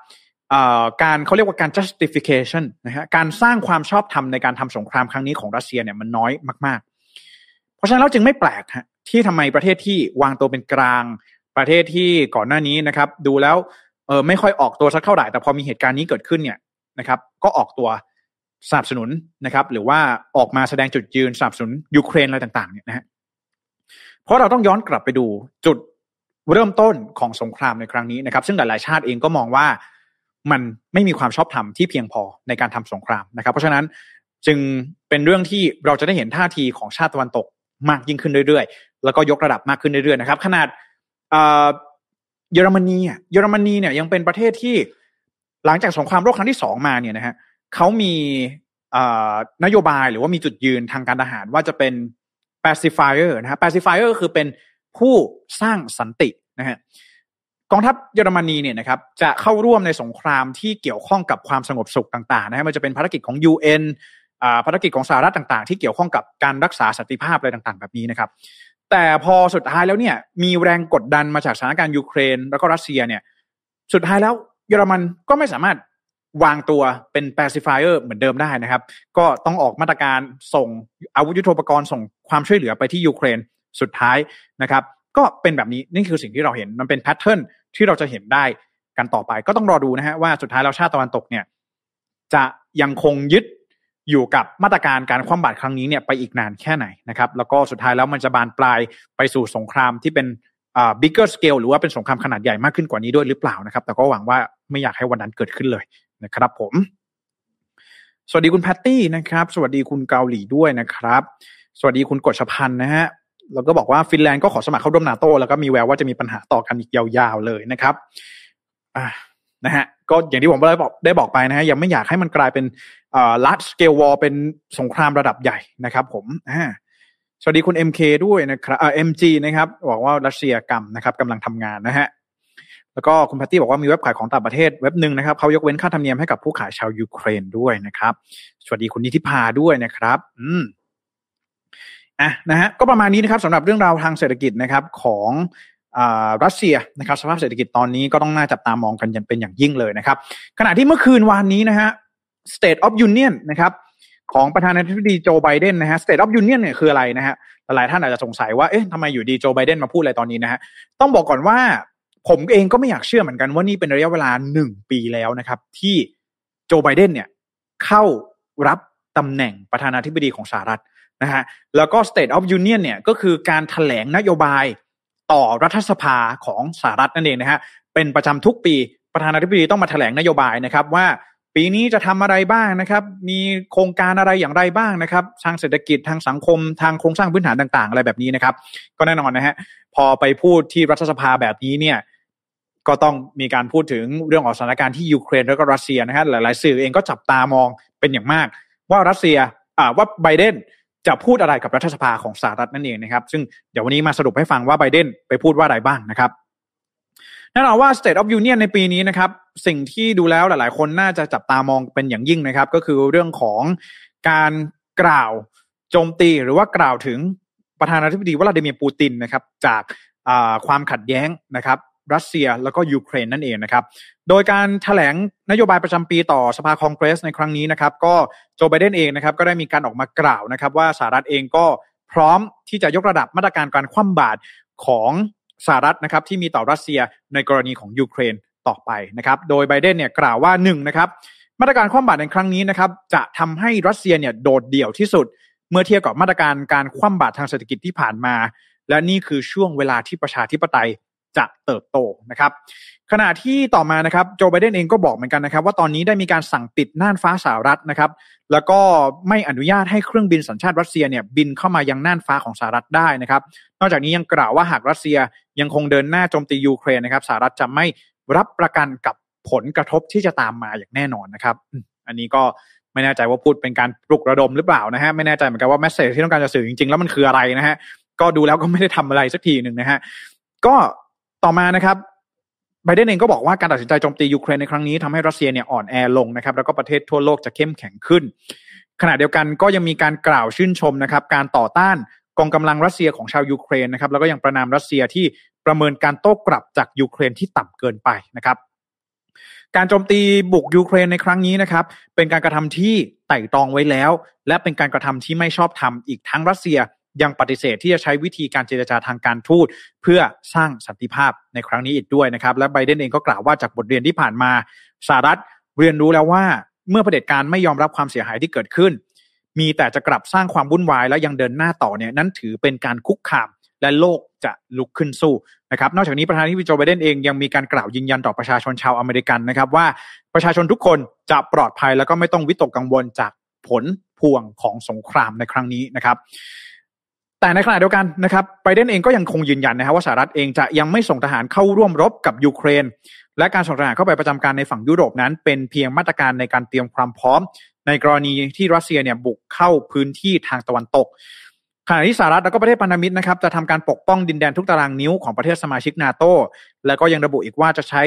Speaker 2: การเขาเรียกว่าการ justification นะฮะการสร้างความชอบธรรมในการทำสงครามครั้งนี้ของรัสเซียเนี่ยมันน้อยมาก ๆ เพราะฉะนั้นเราจึงไม่แปลกฮะ ที่ทำไมประเทศที่วางตัวเป็นกลาง ประเทศที่ก่อนหน้านี้นะครับ ดูแล้วเออไม่ค่อยออกตัวสักเท่าไหร่แต่พอมีเหตุการณ์นี้เกิดขึ้นเนี่ยนะครับ ก็ออกตัวสนับสนุนนะครับ หรือว่าออกมาแสดงจุดยืนสนับสนุนยูเครนอะไรต่างๆเนี่ยนะฮะเพราะเราต้องย้อนกลับไปดูจุดเริ่มต้นของสงครามในครั้งนี้นะครับ ซึ่งหลายๆชาติเองก็มองว่ามันไม่มีความชอบธรรมที่เพียงพอในการทำสงครามนะครับ เพราะฉะนั้นจึงเป็นเรื่องที่เราจะได้เห็นท่าทีของชาติตะวันตกมากยิ่งขึ้นเรื่อยๆ แล้วก็ยกระดับมากขึ้นเรื่อยๆนะครับ ขนาดเยอรมนีเยอรมนีเนี่ยยังเป็นประเทศที่หลังจากสงครามโลกครั้งที่สองมาเนี่ยนะฮะเขามีนโยบายหรือว่ามีจุดยืนทางการทหารว่าจะเป็น pacifier นะฮะ pacifier ก็คือเป็นผู้สร้างสันตินะฮะกองทัพเยอรมนีเนี่ยนะครับจะเข้าร่วมในสงครามที่เกี่ยวข้องกับความสงบสุขต่างๆนะฮะมันจะเป็นภารกิจของ UN ภารกิจของสหรัฐต่างๆ ที่เกี่ยวข้องกับการรักษาสันติภาพอะไรต่างๆ แบบนี้นะครับ แต่พอสุดท้ายแล้วเนี่ย มีแรงกดดันมาจากสถานการณ์ยูเครน แล้วก็รัสเซียเนี่ย สุดท้ายแล้วเยอรมันก็ไม่สามารถวางตัวเป็น pacifier เหมือนเดิมได้นะครับ ก็ต้องออกมาตรการส่งอาวุธยุโทโธปกรณ์ส่งความช่วยเหลือไปที่ยูเครนสุดท้ายนะครับ ก็เป็นแบบนี้นี่คือสิ่งที่เราเห็นมันเป็นแพทเทิร์นที่เราจะเห็นได้กันต่อไป ก็ต้องรอดูนะฮะว่าสุดท้ายเราชาติตะวันตกเนี่ย จะยังคงยึด อยู่กับมาตรการการคว่ำบาตรครั้งนี้เนี่ยไปอีกนานแค่ไหนนะครับแล้วก็สุดท้ายแล้วมันจะบานปลายไปสู่สงครามที่เป็นอ่า bigger scale หรือว่าเป็นสงครามขนาดใหญ่มากขึ้นกว่านี้ด้วยหรือเปล่านะครับ แต่ก็หวังว่าไม่อยากให้วันนั้นเกิดขึ้นเลยนะครับผม สวัสดีคุณแพตตี้นะครับ สวัสดีคุณเกาหลีด้วยนะครับ สวัสดีคุณกฎชพันธ์นะฮะแล้วก็บอกว่าฟินแลนด์ก็ขอสมัครเข้าร่วมนาโตแล้วก็มีแววว่าจะมีปัญหาต่อกันอีกยาวๆเลยนะครับอ่านะฮะ ก็อย่างที่ผมได้บอกได้บอกไปนะฮะยังไม่อยากให้มันกลายเป็นอ่า large scale war เป็นสงครามระดับใหญ่นะครับ ผมอ่าสวัสดีคุณ MK ด้วยนะครับอ่า MG นะครับบอกว่ารัสเซียกรรมนะครับกำลังทำงานนะฮะแล้วก็คุณแพตตี้บอกว่ามีเว็บขายของต่างประเทศเว็บหนึ่งนะครับเขายกเว้นค่าธรรมเนียมให้กับผู้ขายชาวยูเครนด้วยนะครับ สวัสดีคุณนิติพาด้วยนะครับ อืมอะนะฮะก็ประมาณนี้นะครับสำหรับเรื่องราวทางเศรษฐกิจนะครับของ รัสเซียนะครับสภาพเศรษฐกิจตอนนี้ก็ต้องน่าจับตามองกันอย่างเป็นอย่างยิ่งเลยนะครับ ขณะที่เมื่อคืนวานนี้นะฮะ State of Union นะครับของประธานาธิบดีโจไบเดนนะฮะ State of Union เนี่ยคืออะไรนะฮะหลายท่านอาจจะสงสัยว่าเอ๊ะทำไมอยู่ดีโจไบเดนมาพูดอะไรตอนนี้นะฮะต้องบอกก่อนว่าผมเองก็ไม่อยากเชื่อเหมือนกันว่านี่เป็นระยะเวลาหนึ่งปีแล้วนะครับ ที่โจไบเดนเนี่ยเข้ารับตำแหน่งประธานาธิบดีของสหรัฐนะฮะแล้วก็ State of Union เนี่ยก็คือการถแถลงนโยบาย ต่อรัฐสภาของสหรัฐนั่นเองนะฮะเป็นประจำทุกปีประธานาธิบดีต้องมาถแถลงนโยบายนะครับว่าปีนี้จะทำอะไรบ้างนะครับ มีโครงการอะไรอย่างไรบ้างนะครับ ทางเศรษฐกิจทางสังคมทางโครงสร้างพื้นฐานต่าง ๆ อะไรแบบนี้นะครับ ก็แน่นอนนะฮะพอไปพูดที่รัฐสภาแบบนี้เนี่ย ก็ต้องมีการพูดถึงเรื่องของสถานการณ์ที่ยูเครนแล้วก็รัสเซียนะฮะหลายๆสื่อเองก็จับตามองเป็นอย่างมาก ว่ารัสเซียอ่าว่าไบเดน จะพูดอะไรกับรัฐสภาของสหรัฐนั่นเองนะครับ ซึ่งเดี๋ยววันนี้มาสรุปให้ฟังว่าไบเดนไปพูดว่าอะไรบ้างนะครับแน่นอนว่า State of Union ในปีนี้นะครับ สิ่งที่ดูแล้วหลาย ๆ คนน่าจะจับตามองเป็นอย่างยิ่งนะครับ ก็คือเรื่องของการกล่าวโจมตีหรือว่ากล่าวถึงประธานาธิบดีวลาดิเมียร์ปูตินนะครับ จากความขัดแย้งนะครับ รัสเซียแล้วก็ยูเครนนั่นเองนะครับ โดยการแถลงนโยบายประจำปีต่อสภาคองเกรสในครั้งนี้นะครับ ก็โจไบเดนเองนะครับ ก็ได้มีการออกมากล่าวนะครับ ว่าสหรัฐเองก็พร้อมที่จะยกระดับมาตรการการคว่ำบาตรของสหรัฐนะครับ ที่มีต่อรัสเซียในกรณีของยูเครนต่อไปนะครับ โดยไบเดนเนี่ยกล่าวว่าหนึ่งนะครับ มาตรการคว่ำบาตรในครั้งนี้นะครับ จะทำให้รัสเซียเนี่ยโดดเดี่ยวที่สุด เมื่อเทียบกับมาตรการการคว่ำบาตรทางเศรษฐกิจที่ผ่านมา และนี่คือช่วงเวลาที่ประชาธิปไตย จะเติบโตนะครับขณะที่ต่อมานะครับโจไบเดนเองก็บอกเหมือนกันนะครับ ว่าตอนนี้ได้มีการสั่งปิดน่านฟ้าสหรัฐนะครับ แล้วก็ไม่อนุญาตให้เครื่องบินสัญชาติรัสเซียเนี่ยบินเข้ามายังน่านฟ้าของสหรัฐได้นะครับ นอกจากนี้ยังกล่าวว่าหากรัสเซียยังคงเดินหน้าโจมตียูเครนนะครับสหรัฐจะไม่รับประกันกับผลกระทบที่จะตามมาอย่างแน่นอนนะครับ อันนี้ก็ไม่แน่ใจว่าพูดเป็นการปลุกระดมหรือเปล่านะฮะไม่แน่ใจเหมือนกันว่า message ที่ต้องการจะสื่อจริงๆแล้วมันคืออะไรนะฮะก็ดูแล้วก็ไม่ได้ทำอะไรสักทีหนึ่งนะฮะก็ ต่อมานะครับไบเดนเองก็บอกว่าการตัดสินใจโจมตียูเครนในครั้งนี้ทำให้รัสเซียเนี่ยอ่อนแอลงนะครับ แล้วก็ประเทศทั่วโลกจะเข้มแข็งขึ้น ขณะเดียวกันก็ยังมีการกล่าวชื่นชมนะครับ การต่อต้านกองกำลังรัสเซียของชาวยูเครนนะครับ แล้วก็ยังประณามรัสเซียที่ประเมินการโต้กลับจากยูเครนที่ต่ำเกินไปนะครับ การโจมตีบุกยูเครนในครั้งนี้นะครับ เป็นการกระทำที่ไต่ตองไว้แล้ว และเป็นการกระทำที่ไม่ชอบธรรมอีกทั้งรัสเซีย ยังปฏิเสธที่จะใช้วิธีการเจรจาทางการทูต เพื่อสร้างสันติภาพในครั้งนี้อีกด้วยนะครับ และไบเดนเองก็กล่าวว่าจากบทเรียนที่ผ่านมาสหรัฐเรียนรู้แล้วว่าเมื่อเผด็จการไม่ยอมรับความเสียหายที่เกิดขึ้น มีแต่จะกลับสร้างความวุ่นวายและยังเดินหน้าต่อเนี่ยนั้นถือเป็นการคุกคามและโลกจะลุกขึ้นสู้นะครับนอกจากนี้ประธานาธิบดีโจไบเดนเองยังมีการกล่าวยืนยันต่อประชาชนชาวอเมริกันนะครับว่าประชาชนทุกคนจะปลอดภัยแล้วก็ไม่ต้องวิตกกังวลจากผลพวงของสงครามในครั้งนี้นะครับ แต่ในขณะเดียวกันนะครับไบเดนเองก็ยังคงยืนยันนะครับว่าสหรัฐเองจะยังไม่ส่งทหารเข้าร่วมรบกับยูเครน และการส่งทหารเข้าไปประจำการในฝั่งยุโรปนั้น เป็นเพียงมาตรการในการเตรียมความพร้อม ในกรณีที่รัสเซียเนี่ยบุกเข้าพื้นที่ทางตะวันตกขณะที่สหรัฐและก็ประเทศพันธมิตรนะครับจะทำการปกป้องดินแดนทุกตารางนิ้วของประเทศสมาชิกนาโตและก็ยังระบุอีกว่าจะใช้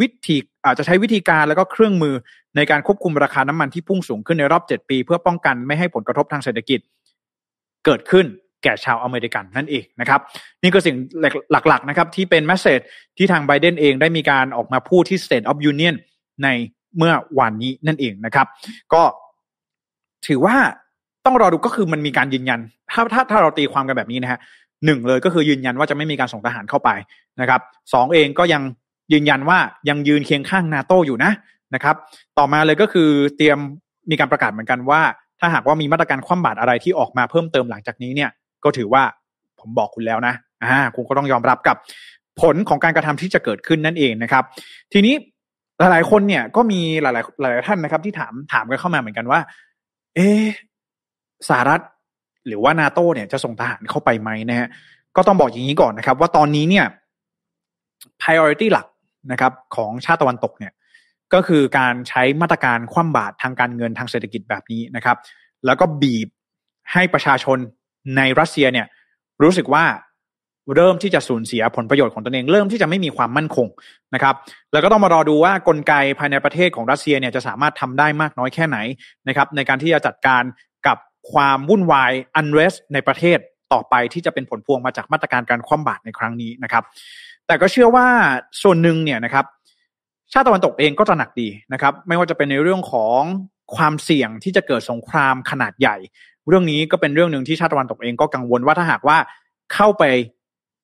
Speaker 2: วิธีอาจจะใช้วิธีการแล้วก็เครื่องมือในการควบคุมราคาน้ำมันที่พุ่งสูงขึ้นในรอบ 7 ปี เพื่อป้องกันไม่ให้ผลกระทบทางเศรษฐกิจเกิดขึ้น แก่ชาวอเมริกันนั่นเองนะครับนี่คือสิ่งหลักๆนะครับที่เป็นแมสเซจที่ทางไบเดนเองได้มีการออกมาพูดที่ State of Union ในเมื่อวันนี้นั่นเองนะครับ ก็ถือว่าต้องรอดูก็คือมันมีการยืนยัน ถ้าถ้าถ้าเราตีความกันแบบนี้นะฮะหนึ่งเลยก็คือยืนยันว่าจะไม่มีการส่งทหารเข้าไปนะครับสองเองก็ยังยืนยันว่ายังยืนเคียงข้างนาโตอยู่นะนะครับ ต่อมาเลยก็คือเตรียมมีการประกาศเหมือนกันว่า ถ้าหากว่ามีมาตรการคว่ำบาตรอะไรที่ออกมาเพิ่มเติมหลังจากนี้เนี่ย ก็ถือว่าผมบอกคุณแล้วนะอ่าคุณก็ต้องยอมรับกับผลของการกระทำที่จะเกิดขึ้นนั่นเองนะครับ ทีนี้หลายๆคนเนี่ยก็มีหลายๆหลายท่านนะครับ ที่ถามถามกันเข้ามาเหมือนกันว่า เอสหรัฐหรือว่านาโตเนี่ยจะส่งทหารเข้าไปไหมนะฮะก็ต้องบอกอย่างนี้ก่อนนะครับ ว่าตอนนี้เนี่ย priority หลักนะครับของชาติตะวันตกเนี่ยก็คือการใช้มาตรการคว่ำบาตรทางการเงินทางเศรษฐกิจแบบนี้นะครับ แล้วก็บีบให้ประชาชน ในรัสเซียเนี่ยรู้สึกว่าเริ่มที่จะสูญเสียผลประโยชน์ของตนเองเริ่มที่จะไม่มีความมั่นคงนะครับ แล้วก็ต้องมารอดูว่ากลไกภายในประเทศของรัสเซียเนี่ยจะสามารถทำได้มากน้อยแค่ไหนนะครับ ในการที่จะจัดการกับความวุ่นวายอันเรสในประเทศต่อไปที่จะเป็นผลพวงมาจากมาตรการการคว่ำบาตรในครั้งนี้นะครับ แต่ก็เชื่อว่าส่วนหนึ่งเนี่ยนะครับ ชาติตะวันตกเองก็จะหนักดีนะครับ ไม่ว่าจะเป็นในเรื่องของความเสี่ยงที่จะเกิดสงครามขนาดใหญ่ เรื่องนี้ก็เป็นเรื่องหนึ่งที่ชาติตะวันตกเองก็กังวลว่าถ้าหากว่าเข้าไป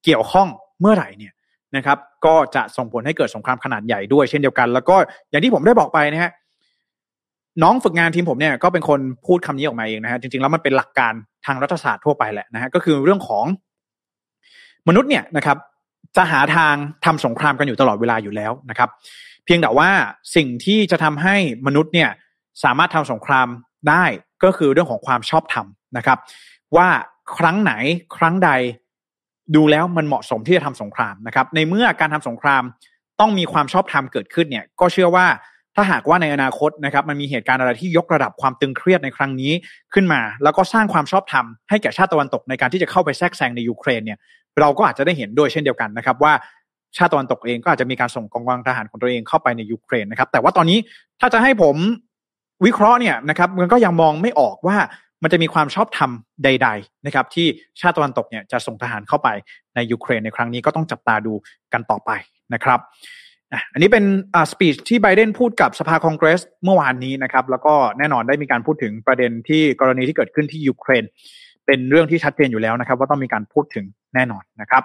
Speaker 2: เกี่ยวข้องเมื่อไหร่เนี่ยนะครับก็จะส่งผลให้เกิดสงครามขนาดใหญ่ด้วยเช่นเดียวกัน แล้วก็อย่างที่ผมได้บอกไปนะฮะน้องฝึกงานทีมผมเนี่ยก็เป็นคนพูดคำนี้ออกมาเองนะฮะจริงๆแล้วมันเป็นหลักการทางรัฐศาสตร์ทั่วไปแหละนะฮะก็คือเรื่องของมนุษย์เนี่ยนะครับจะหาทางทำสงครามกันอยู่ตลอดเวลาอยู่แล้วนะครับ เพียงแต่ว่าสิ่งที่จะทำให้มนุษย์เนี่ยสามารถทำสงคราม ได้ก็คือเรื่องของความชอบธรรมนะครับ ว่าครั้งไหนครั้งใดดูแล้วมันเหมาะสมที่จะทำสงครามนะครับ ในเมื่อการทำสงครามต้องมีความชอบธรรมเกิดขึ้นเนี่ย ก็เชื่อว่าถ้าหากว่าในอนาคตนะครับ มันมีเหตุการณ์อะไรที่ยกระดับความตึงเครียดในครั้งนี้ขึ้นมา แล้วก็สร้างความชอบธรรมให้แก่ชาติตะวันตกในการที่จะเข้าไปแทรกแซงในยูเครนเนี่ยเราก็อาจจะได้เห็นด้วยเช่นเดียวกันนะครับว่าชาติตะวันตกเองก็อาจจะมีการส่งกองกำลังทหารของตัวเองเข้าไปในยูเครนนะครับ แต่ว่าตอนนี้ถ้าจะให้ผม วิเคราะห์เนี่ยนะครับมันก็ยังมองไม่ออกว่ามันจะมีความชอบธรรมใด ๆ นะครับ ที่ชาติตะวันตกเนี่ยจะส่งทหารเข้าไปในยูเครนในครั้งนี้ก็ต้องจับตาดูกันต่อไปนะครับอันนี้เป็นสปีชที่ไบเดนพูดกับสภาคองเกรสเมื่อวานนี้นะครับ แล้วก็แน่นอนได้มีการพูดถึงประเด็นที่กรณีที่เกิดขึ้นที่ยูเครน เป็นเรื่องที่ชัดเจนอยู่แล้วนะครับ ว่าต้องมีการพูดถึงแน่นอนนะครับ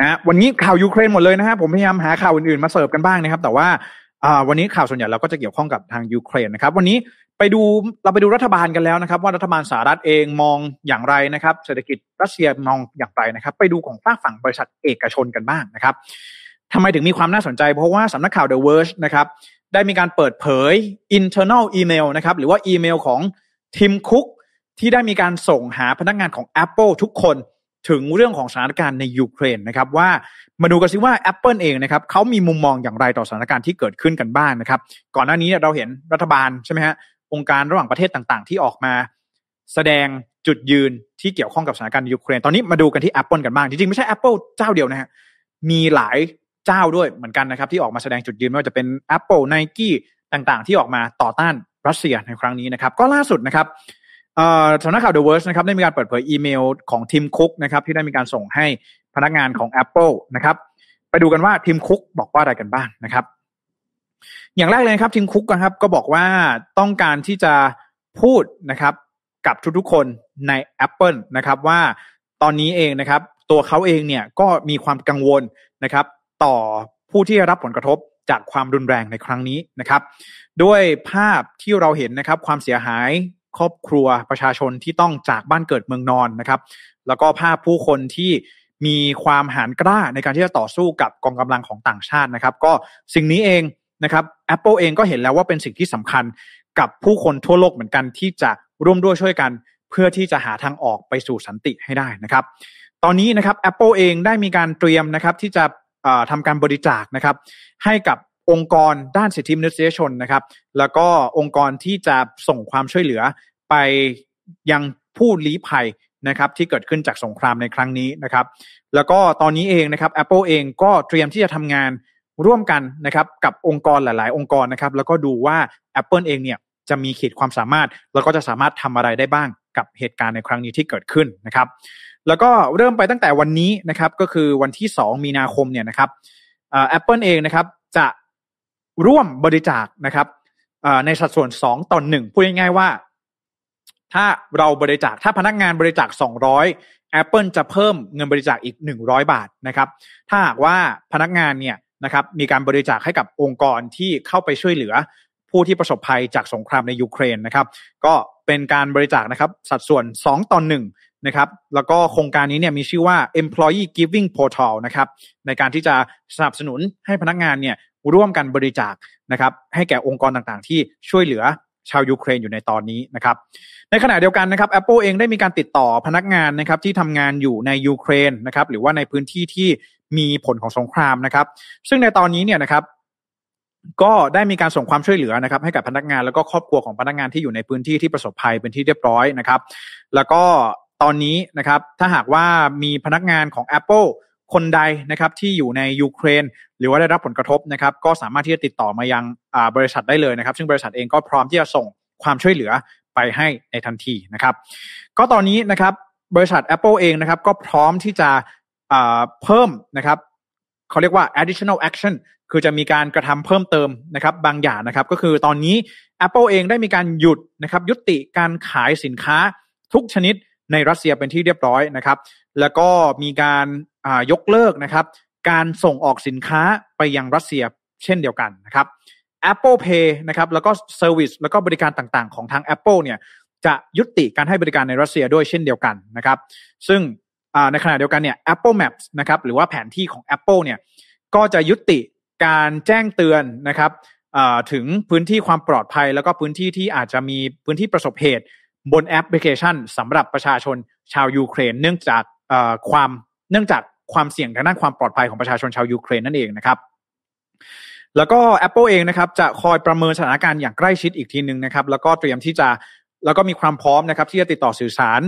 Speaker 2: นะวันนี้ข่าวยูเครนหมดเลยนะฮะผมพยายามหาข่าวอื่นๆมาเสิร์ฟกันบ้างนะครับ แต่ว่า วันนี้ข่าวส่วนใหญ่เราก็จะเกี่ยวข้องกับทางยูเครนนะครับ วันนี้ไปดูเราไปดูรัฐบาลกันแล้วนะครับ ว่ารัฐบาลสหรัฐเองมองอย่างไรนะครับ เศรษฐกิจรัสเซียมองอย่างไรนะครับ ไปดูของฝากฝั่งบริษัทเอกชนกันบ้างนะครับทำไมถึงมีความน่าสนใจ เพราะว่าสำนักข่าว The Verge นะครับได้มีการเปิดเผย internal email นะครับหรือว่าอีเมลของทิมคุกที่ได้มีการส่งหาพนักงานของ Apple ทุกคน ถึงเรื่องของสถานการณ์ในยูเครนนะครับว่ามาดูกันซิว่า Apple เองนะครับเขามีมุมมองอย่างไรต่อสถานการณ์ที่เกิดขึ้นกันบ้างนะครับ ก่อนหน้านี้เราเห็นรัฐบาลใช่ไหมฮะองค์การระหว่างประเทศต่างๆ ที่ออกมา แสดงจุดยืนที่เกี่ยวข้องกับสถานการณ์ยูเครน ตอนนี้มาดูกันที่ Apple กันบ้างจริงๆไม่ใช่ Apple เจ้าเดียวนะฮะมีหลายเจ้าด้วยเหมือนกันนะครับ ที่ออกมาแสดงจุดยืนไม่ว่าจะเป็น Apple Nike ต่างๆ ที่ออกมาต่อต้านรัสเซียในครั้งนี้นะครับ ก็ล่าสุดนะครับ สำนักข่าว The Verge นะครับได้มีการเปิดเผยอีเมลของทีมคุกนะครับที่ได้มีการส่งให้พนักงานของ Apple นะครับไปดูกันว่าทีมคุกบอกว่าอะไรกันบ้างนะครับ อย่างแรกเลยครับทีมคุกนะครับก็บอกว่าต้องการที่จะพูดนะครับกับทุกๆคนใน Apple นะครับว่าตอนนี้เองนะครับ ตัวเขาเองเนี่ยก็มีความกังวลนะครับ ต่อผู้ที่รับผลกระทบจากความรุนแรงในครั้งนี้นะครับ ด้วยภาพที่เราเห็นนะครับ ความเสียหาย ครอบครัวประชาชนที่ต้องจากบ้านเกิดเมืองนอนนะครับ แล้วก็ภาพผู้คนที่มีความหานกล้าในการที่จะต่อสู้กับกองกำลังของต่างชาตินะครับ ก็สิ่งนี้เองนะครับ Apple เองก็เห็นแล้วว่าเป็นสิ่งที่สำคัญกับผู้คนทั่วโลกเหมือนกันที่จะร่วมด้วยช่วยกัน เพื่อที่จะหาทางออกไปสู่สันติให้ได้นะครับ ตอนนี้นะครับ Apple เองได้มีการเตรียมนะครับที่จะทำการบริจาคนะครับ ให้กับ องค์กรด้านสิทธิมนุษยชนนะครับ แล้วก็องค์กรที่จะส่งความช่วยเหลือไปยังผู้ลี้ภัยนะครับที่เกิดขึ้นจากสงครามในครั้งนี้นะครับ แล้วก็ตอนนี้เองนะครับ Apple เองก็เตรียมที่จะทำงานร่วมกันนะครับกับองค์กรหลาย ๆ องค์กรนะครับ แล้วก็ดูว่า Apple เองเนี่ยจะมีขีดความสามารถ แล้วก็จะสามารถทำอะไรได้บ้างกับเหตุการณ์ในครั้งนี้ที่เกิดขึ้นนะครับ แล้วก็เริ่มไปตั้งแต่วันนี้นะครับก็คือวันที่ 2 มีนาคมเนี่ยนะครับแอปเปิลเองนะครับจะ ร่วมบริจาคนะครับในสัดส่วน 2 ต่อ1พูดง่ายๆว่า ถ้าเราบริจาคถ้าพนักงานบริจาค 200 Apple จะเพิ่มเงินบริจาคอีก 100 บาทนะครับ ถ้าหากว่าพนักงานเนี่ยนะครับมีการบริจาคให้กับองค์กรที่เข้าไปช่วยเหลือผู้ที่ประสบภัยจากสงครามในยูเครนนะครับ ก็เป็นการบริจาคนะครับ สัดส่วน 2 ต่อ1นะครับ แล้วก็โครงการนี้เนี่ยมีชื่อว่า employee giving portal นะครับ ในการที่จะสนับสนุนให้พนักงานเนี่ย ร่วมกันบริจาคนะครับให้แก่องค์กรต่างๆ ที่ช่วยเหลือชาวยูเครนอยู่ในตอนนี้นะครับในขณะเดียวกันนะครับ Apple เองได้มีการติดต่อพนักงานนะครับที่ทำงานอยู่ในยูเครนนะครับหรือว่าในพื้นที่ที่มีผลของสงครามนะครับ ซึ่งในตอนนี้เนี่ยนะครับก็ได้มีการส่งความช่วยเหลือนะครับ ให้กับพนักงานแล้วก็ครอบครัวของพนักงานที่อยู่ในพื้นที่ที่ประสบภัยเป็นที่เรียบร้อยนะครับ แล้วก็ตอนนี้นะครับถ้าหากว่ามีพนักงานของ Apple คนใดนะครับที่อยู่ในยูเครน หรือว่าได้รับผลกระทบนะครับ ก็สามารถที่จะติดต่อมายังบริษัทได้เลยนะครับ ซึ่งบริษัทเองก็พร้อมที่จะส่งความช่วยเหลือไปให้ในทันทีนะครับ ก็ตอนนี้นะครับบริษัท Apple เองนะครับ ก็พร้อมที่จะเพิ่มนะครับเขาเรียกว่า additional action คือจะมีการกระทำเพิ่มเติมนะครับบางอย่างนะครับ ก็คือตอนนี้ Apple เองได้มีการหยุดนะครับยุติการขายสินค้าทุกชนิด ในรัสเซียเป็นที่เรียบร้อยนะครับ แล้วก็มีการยกเลิกนะครับ การส่งออกสินค้าไปยังรัสเซียเช่นเดียวกันนะครับ Apple Pay นะครับแล้วก็ service แล้วก็บริการต่างๆ ของทาง Apple เนี่ยจะยุติการให้บริการในรัสเซียด้วยเช่นเดียวกันนะครับ ซึ่งในขณะเดียวกันเนี่ย Apple Maps นะครับหรือว่าแผนที่ของ Apple เนี่ยก็จะยุติการแจ้งเตือนนะครับถึงพื้นที่ความปลอดภัย แล้วก็พื้นที่ที่อาจจะมีพื้นที่ประสบเหตุ บนแอปพลิเคชันสำหรับประชาชนชาวยูเครน เนื่องจากความเนื่องจากความเสี่ยงทางด้านความปลอดภัยของประชาชนชาวยูเครนนั่นเองนะครับแล้วก็ Apple เองนะครับจะคอยประเมินสถานการณ์อย่างใกล้ชิดอีกทีหนึ่งนะครับแล้วก็เตรียมที่จะแล้วก็มีความพร้อมนะครับที่จะติดต่อสื่อสาร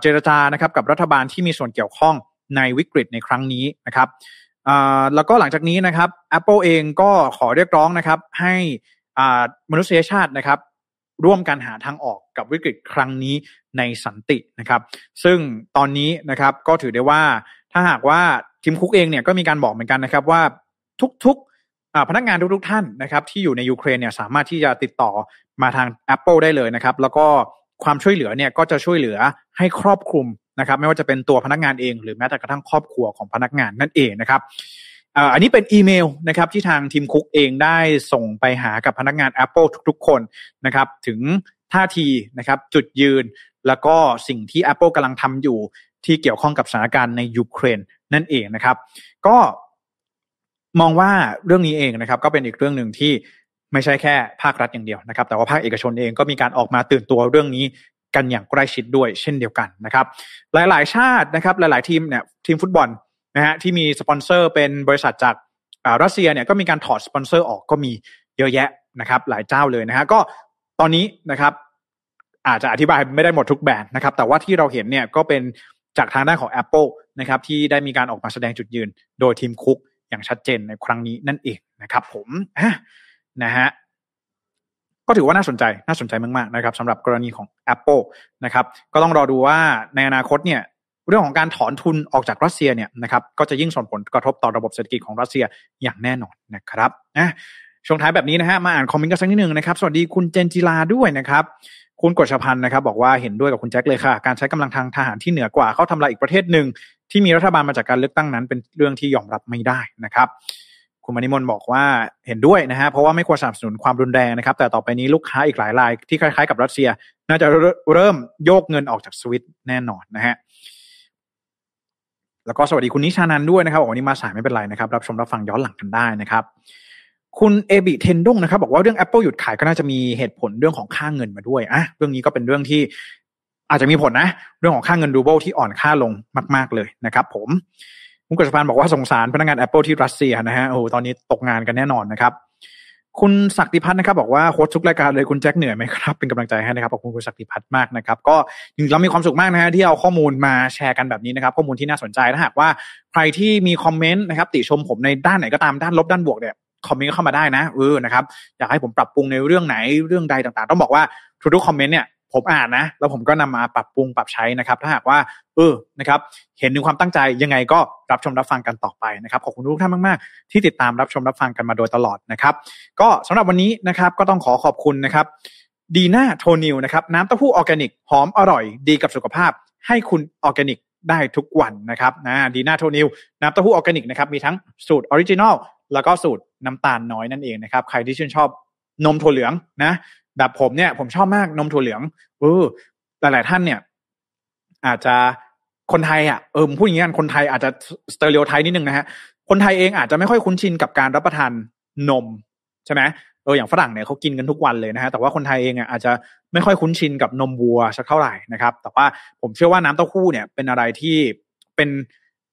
Speaker 2: เจรจานะครับกับรัฐบาลที่มีส่วนเกี่ยวข้องในวิกฤตในครั้งนี้นะครับแล้วก็หลังจากนี้นะครับ Apple เองก็ขอเรียกร้องนะครับให้มนุษยชาตินะครับ ร่วมกันหาทางออกกับวิกฤตครั้งนี้ในสันตินะครับ ซึ่งตอนนี้นะครับก็ถือได้ว่าถ้าหากว่าทีมคุกเองเนี่ยก็มีการบอกเหมือนกันนะครับว่าทุกๆพนักงานทุกๆท่านนะครับ ที่อยู่ในยูเครนเนี่ยสามารถที่จะติดต่อมาทาง Apple ได้เลยนะครับ แล้วก็ความช่วยเหลือเนี่ยก็จะช่วยเหลือให้ครอบคลุมนะครับ ไม่ว่าจะเป็นตัวพนักงานเองหรือแม้แต่กระทั่งครอบครัวของพนักงานนั่นเองนะครับ อันนี้เป็นอีเมลนะครับที่ทางทีมคุกเองได้ส่งไปหากับพนักงาน Apple ทุกๆ คนนะครับถึงท่าทีนะครับจุดยืนแล้วก็สิ่งที่ Apple กำลังทำอยู่ที่เกี่ยวข้องกับสถานการณ์ในยูเครนนั่นเองนะครับ ก็มองว่าเรื่องนี้เองนะครับ ก็เป็นอีกเรื่องหนึ่งที่ไม่ใช่แค่ภาครัฐอย่างเดียวนะครับ แต่ว่าภาคเอกชนเองก็มีการออกมาตื่นตัวเรื่องนี้กันอย่างใกล้ชิดด้วยเช่นเดียวกันนะครับ หลายๆ ชาตินะครับ หลาย ๆ ทีมเนี่ยทีมฟุตบอล นะฮะที่มีสปอนเซอร์เป็นบริษัทจากรัสเซียเนี่ยก็มีการถอดสปอนเซอร์ออกก็มีเยอะแยะนะครับ หลายเจ้าเลยนะฮะก็ตอนนี้นะครับ อาจจะอธิบายไม่ได้หมดทุกแบรนด์นะครับ แต่ว่าที่เราเห็นเนี่ยก็เป็นจากทางด้านของ Apple นะครับ ที่ได้มีการออกมาแสดงจุดยืน โดยทีมคุกอย่างชัดเจนในครั้งนี้นั่นเองนะครับ ผมนะฮะก็ถือว่าน่าสนใจน่าสนใจมากๆนะครับสำหรับกรณีของ Apple นะครับ ก็ต้องรอดูว่าในอนาคตเนี่ย เรื่องของการถอนทุนออกจากรัสเซียเนี่ยนะครับก็จะยิ่งส่งผลกระทบต่อระบบเศรษฐกิจของรัสเซียอย่างแน่นอนนะครับนะช่วงท้ายแบบนี้นะฮะมาอ่านคอมเมนต์กันสักนิดหนึ่งนะครับสวัสดีคุณเจนจิลาด้วยนะครับคุณกฤษพันธ์นะครับบอกว่าเห็นด้วยกับคุณแจ็คเลยค่ะ การใช้กำลังทางทหารที่เหนือกว่า เข้าทำลายอีกประเทศหนึ่ง ที่มีรัฐบาลมาจากการเลือกตั้งนั้นเป็นเรื่องที่ยอมรับไม่ได้นะครับ คุณมณิมนบอกว่าเห็นด้วยนะฮะเพราะว่าไม่ควรสนับสนุนความรุนแรงนะครับ แต่ต่อไปนี้ลูกค้าอีกหลายรายที่คล้ายๆกับรัสเซีย น่าจะเริ่มโยกเงินออกจากสวิตแน่นอนนะฮะ แล้วก็สวัสดีคุณนิชานันด้วยนะครับบอกวันนี้มาสายไม่เป็นไรนะครับ รับชมรับฟังย้อนหลังกันได้นะครับ คุณเอบิเทนดงนะครับ บอกว่าเรื่อง Apple หยุดขายก็น่าจะมีเหตุผลเรื่องของค่าเงินมาด้วยอะเรื่องนี้ก็เป็นเรื่องที่อาจจะมีผลนะ เรื่องของค่าเงินรูเบิลที่อ่อนค่าลงมาก ๆเลยนะครับผมคุณกฤษพันธ์บอกว่าสงสารพนักงาน Apple ที่รัสเซียนะฮะโอ้ตอนนี้ตกงานกันแน่นอนนะครับ คุณศักดิพัฒน์นะครับบอกว่าโค้ชทุกรายการเลยคุณแจ็คเหนื่อยไหมครับเป็นกำลังใจให้นะครับขอบคุณคุณศักดิพัฒน์มากนะครับก็จริงเรามีความสุขมากนะฮะที่เอาข้อมูลมาแชร์กันแบบนี้นะครับข้อมูลที่น่าสนใจถ้าหากว่าใครที่มีคอมเมนต์นะครับติชมผมในด้านไหนก็ตามด้านลบด้านบวกเนี่ยคอมเมนต์เข้ามาได้นะเออนะครับอยากให้ผมปรับปรุงในเรื่องไหนเรื่องใดต่างๆ ต้องบอกว่าทุกๆคอมเมนต์เนี่ย ผมอ่านนะ แล้วผมก็นำมาปรับปรุงปรับใช้นะครับ ถ้าหากว่า เออนะครับ เห็นถึงความตั้งใจยังไงก็รับชมรับฟังกันต่อไปนะครับขอบคุณทุกท่านมาก ๆ ที่ติดตามรับชมรับฟังกันมาโดยตลอดนะครับ ก็สำหรับวันนี้นะครับก็ต้องขอขอบคุณนะครับดีน่าโทนิวนะครับน้ำเต้าหู้ออร์แกนิกหอมอร่อยดีกับสุขภาพ ให้คุณออร์แกนิกได้ทุกวันนะครับนะดีน่าโทนิวน้ำเต้าหู้ออร์แกนิกนะครับมีทั้งสูตร original แล้วก็สูตรน้ำตาลน้อยนั่นเองนะครับ ใครที่ชื่นชอบนมถั่วเหลืองนะ แบบผมเนี่ยผมชอบมากนมถั่วเหลืองเออหลายๆท่านเนี่ย อาจจะคนไทยอะเออพูดอย่างนี้กันคนไทยอาจจะ stereotype นิดนึงนะฮะคนไทยเองอาจจะไม่ค่อยคุ้นชินกับการรับประทานนมใช่ไหมเอออย่างฝรั่งเนี่ยเขากินกันทุกวันเลยนะฮะแต่ว่าคนไทยเองอะอาจจะไม่ค่อยคุ้นชินกับนมวัวสักเท่าไหร่นะครับ แต่ว่าผมเชื่อว่าน้ำเต้าหู้เนี่ยเป็นอะไรที่เป็น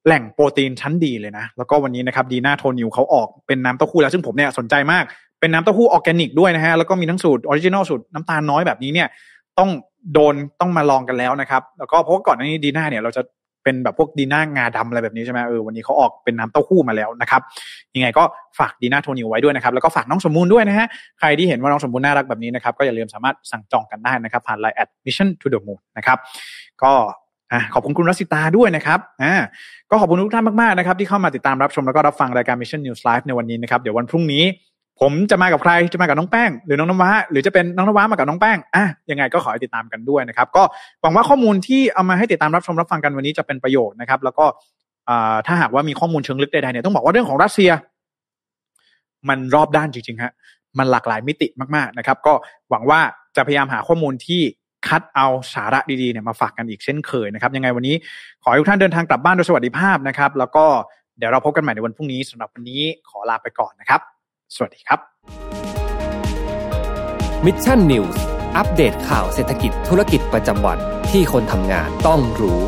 Speaker 2: แหล่งโปรตีนชั้นดีเลยนะ แล้วก็วันนี้นะครับดีน่าโทนิวเขาออกเป็นน้ำเต้าหู้แล้ว ซึ่งผมเนี่ยสนใจมาก เป็นน้ำเต้าหู้ออร์แกนิกด้วยนะฮะแล้วก็มีทั้งสูตร original สูตรน้ำตาลน้อยแบบนี้เนี่ยต้องโดนต้องมาลองกันแล้วนะครับแล้วก็เพราะก่อนหน้านี้ดีน่าเนี่ยเราจะเป็นแบบพวกดีน่างาดำอะไรแบบนี้ใช่ไหมเออวันนี้เขาออกเป็นน้ำเต้าหู้มาแล้วนะครับยังไงก็ฝากดีน่าโทนิวไว้ด้วยนะครับแล้วก็ฝากน้องสมมูลด้วยนะฮะใครที่เห็นว่าน้องสมมูลน่ารักแบบนี้นะครับก็อย่าลืมสามารถสั่งจองกันได้นะครับผ่านไลน์ at mission to the moon นะครับก็ขอบคุณคุณรัสิตาด้วยนะครับอ่าก็ขอบคุณทุกท่านมากๆนะครับที่เข้ามาติดตามรับชมแล้วก็รับฟังรายการ Mission News Live ในวันนี้นะครับเดี๋ยววันพรุ่งนี้ ผมจะมากับใครจะมากับน้องแป้ง หรือน้องน้ำว้าหรือจะเป็นน้องน้ำว้ามากับน้องแป้งอะยังไงก็ขอให้ติดตามกันด้วยนะครับ ก็หวังว่าข้อมูลที่เอามาให้ติดตามรับชมรับฟังกันวันนี้จะเป็นประโยชน์นะครับ แล้วก็ถ้าหากว่ามีข้อมูลเชิงลึกใดๆเนี่ยต้องบอกว่าเรื่องของรัสเซีย มันรอบด้านจริงๆฮะมันหลากหลายมิติมากๆนะครับ ก็หวังว่าจะพยายามหาข้อมูลที่คัดเอาสาระดีๆเนี่ยมาฝากกันอีกเช่นเคยนะครับยังไงวันนี้ขอให้ทุกท่านเดินทางกลับบ้านโดยสวัสดิภาพนะครับ แล้วก็เดี๋ยวเราพบกันใหม่ในวันพรุ่งนี้สำหรับวันนี้ขอลาไปก่อนนะครับ สวัสดีครับ
Speaker 1: Mission News อัปเดตข่าวเศรษฐกิจธุรกิจประจำวันที่คนทำงานต้องรู้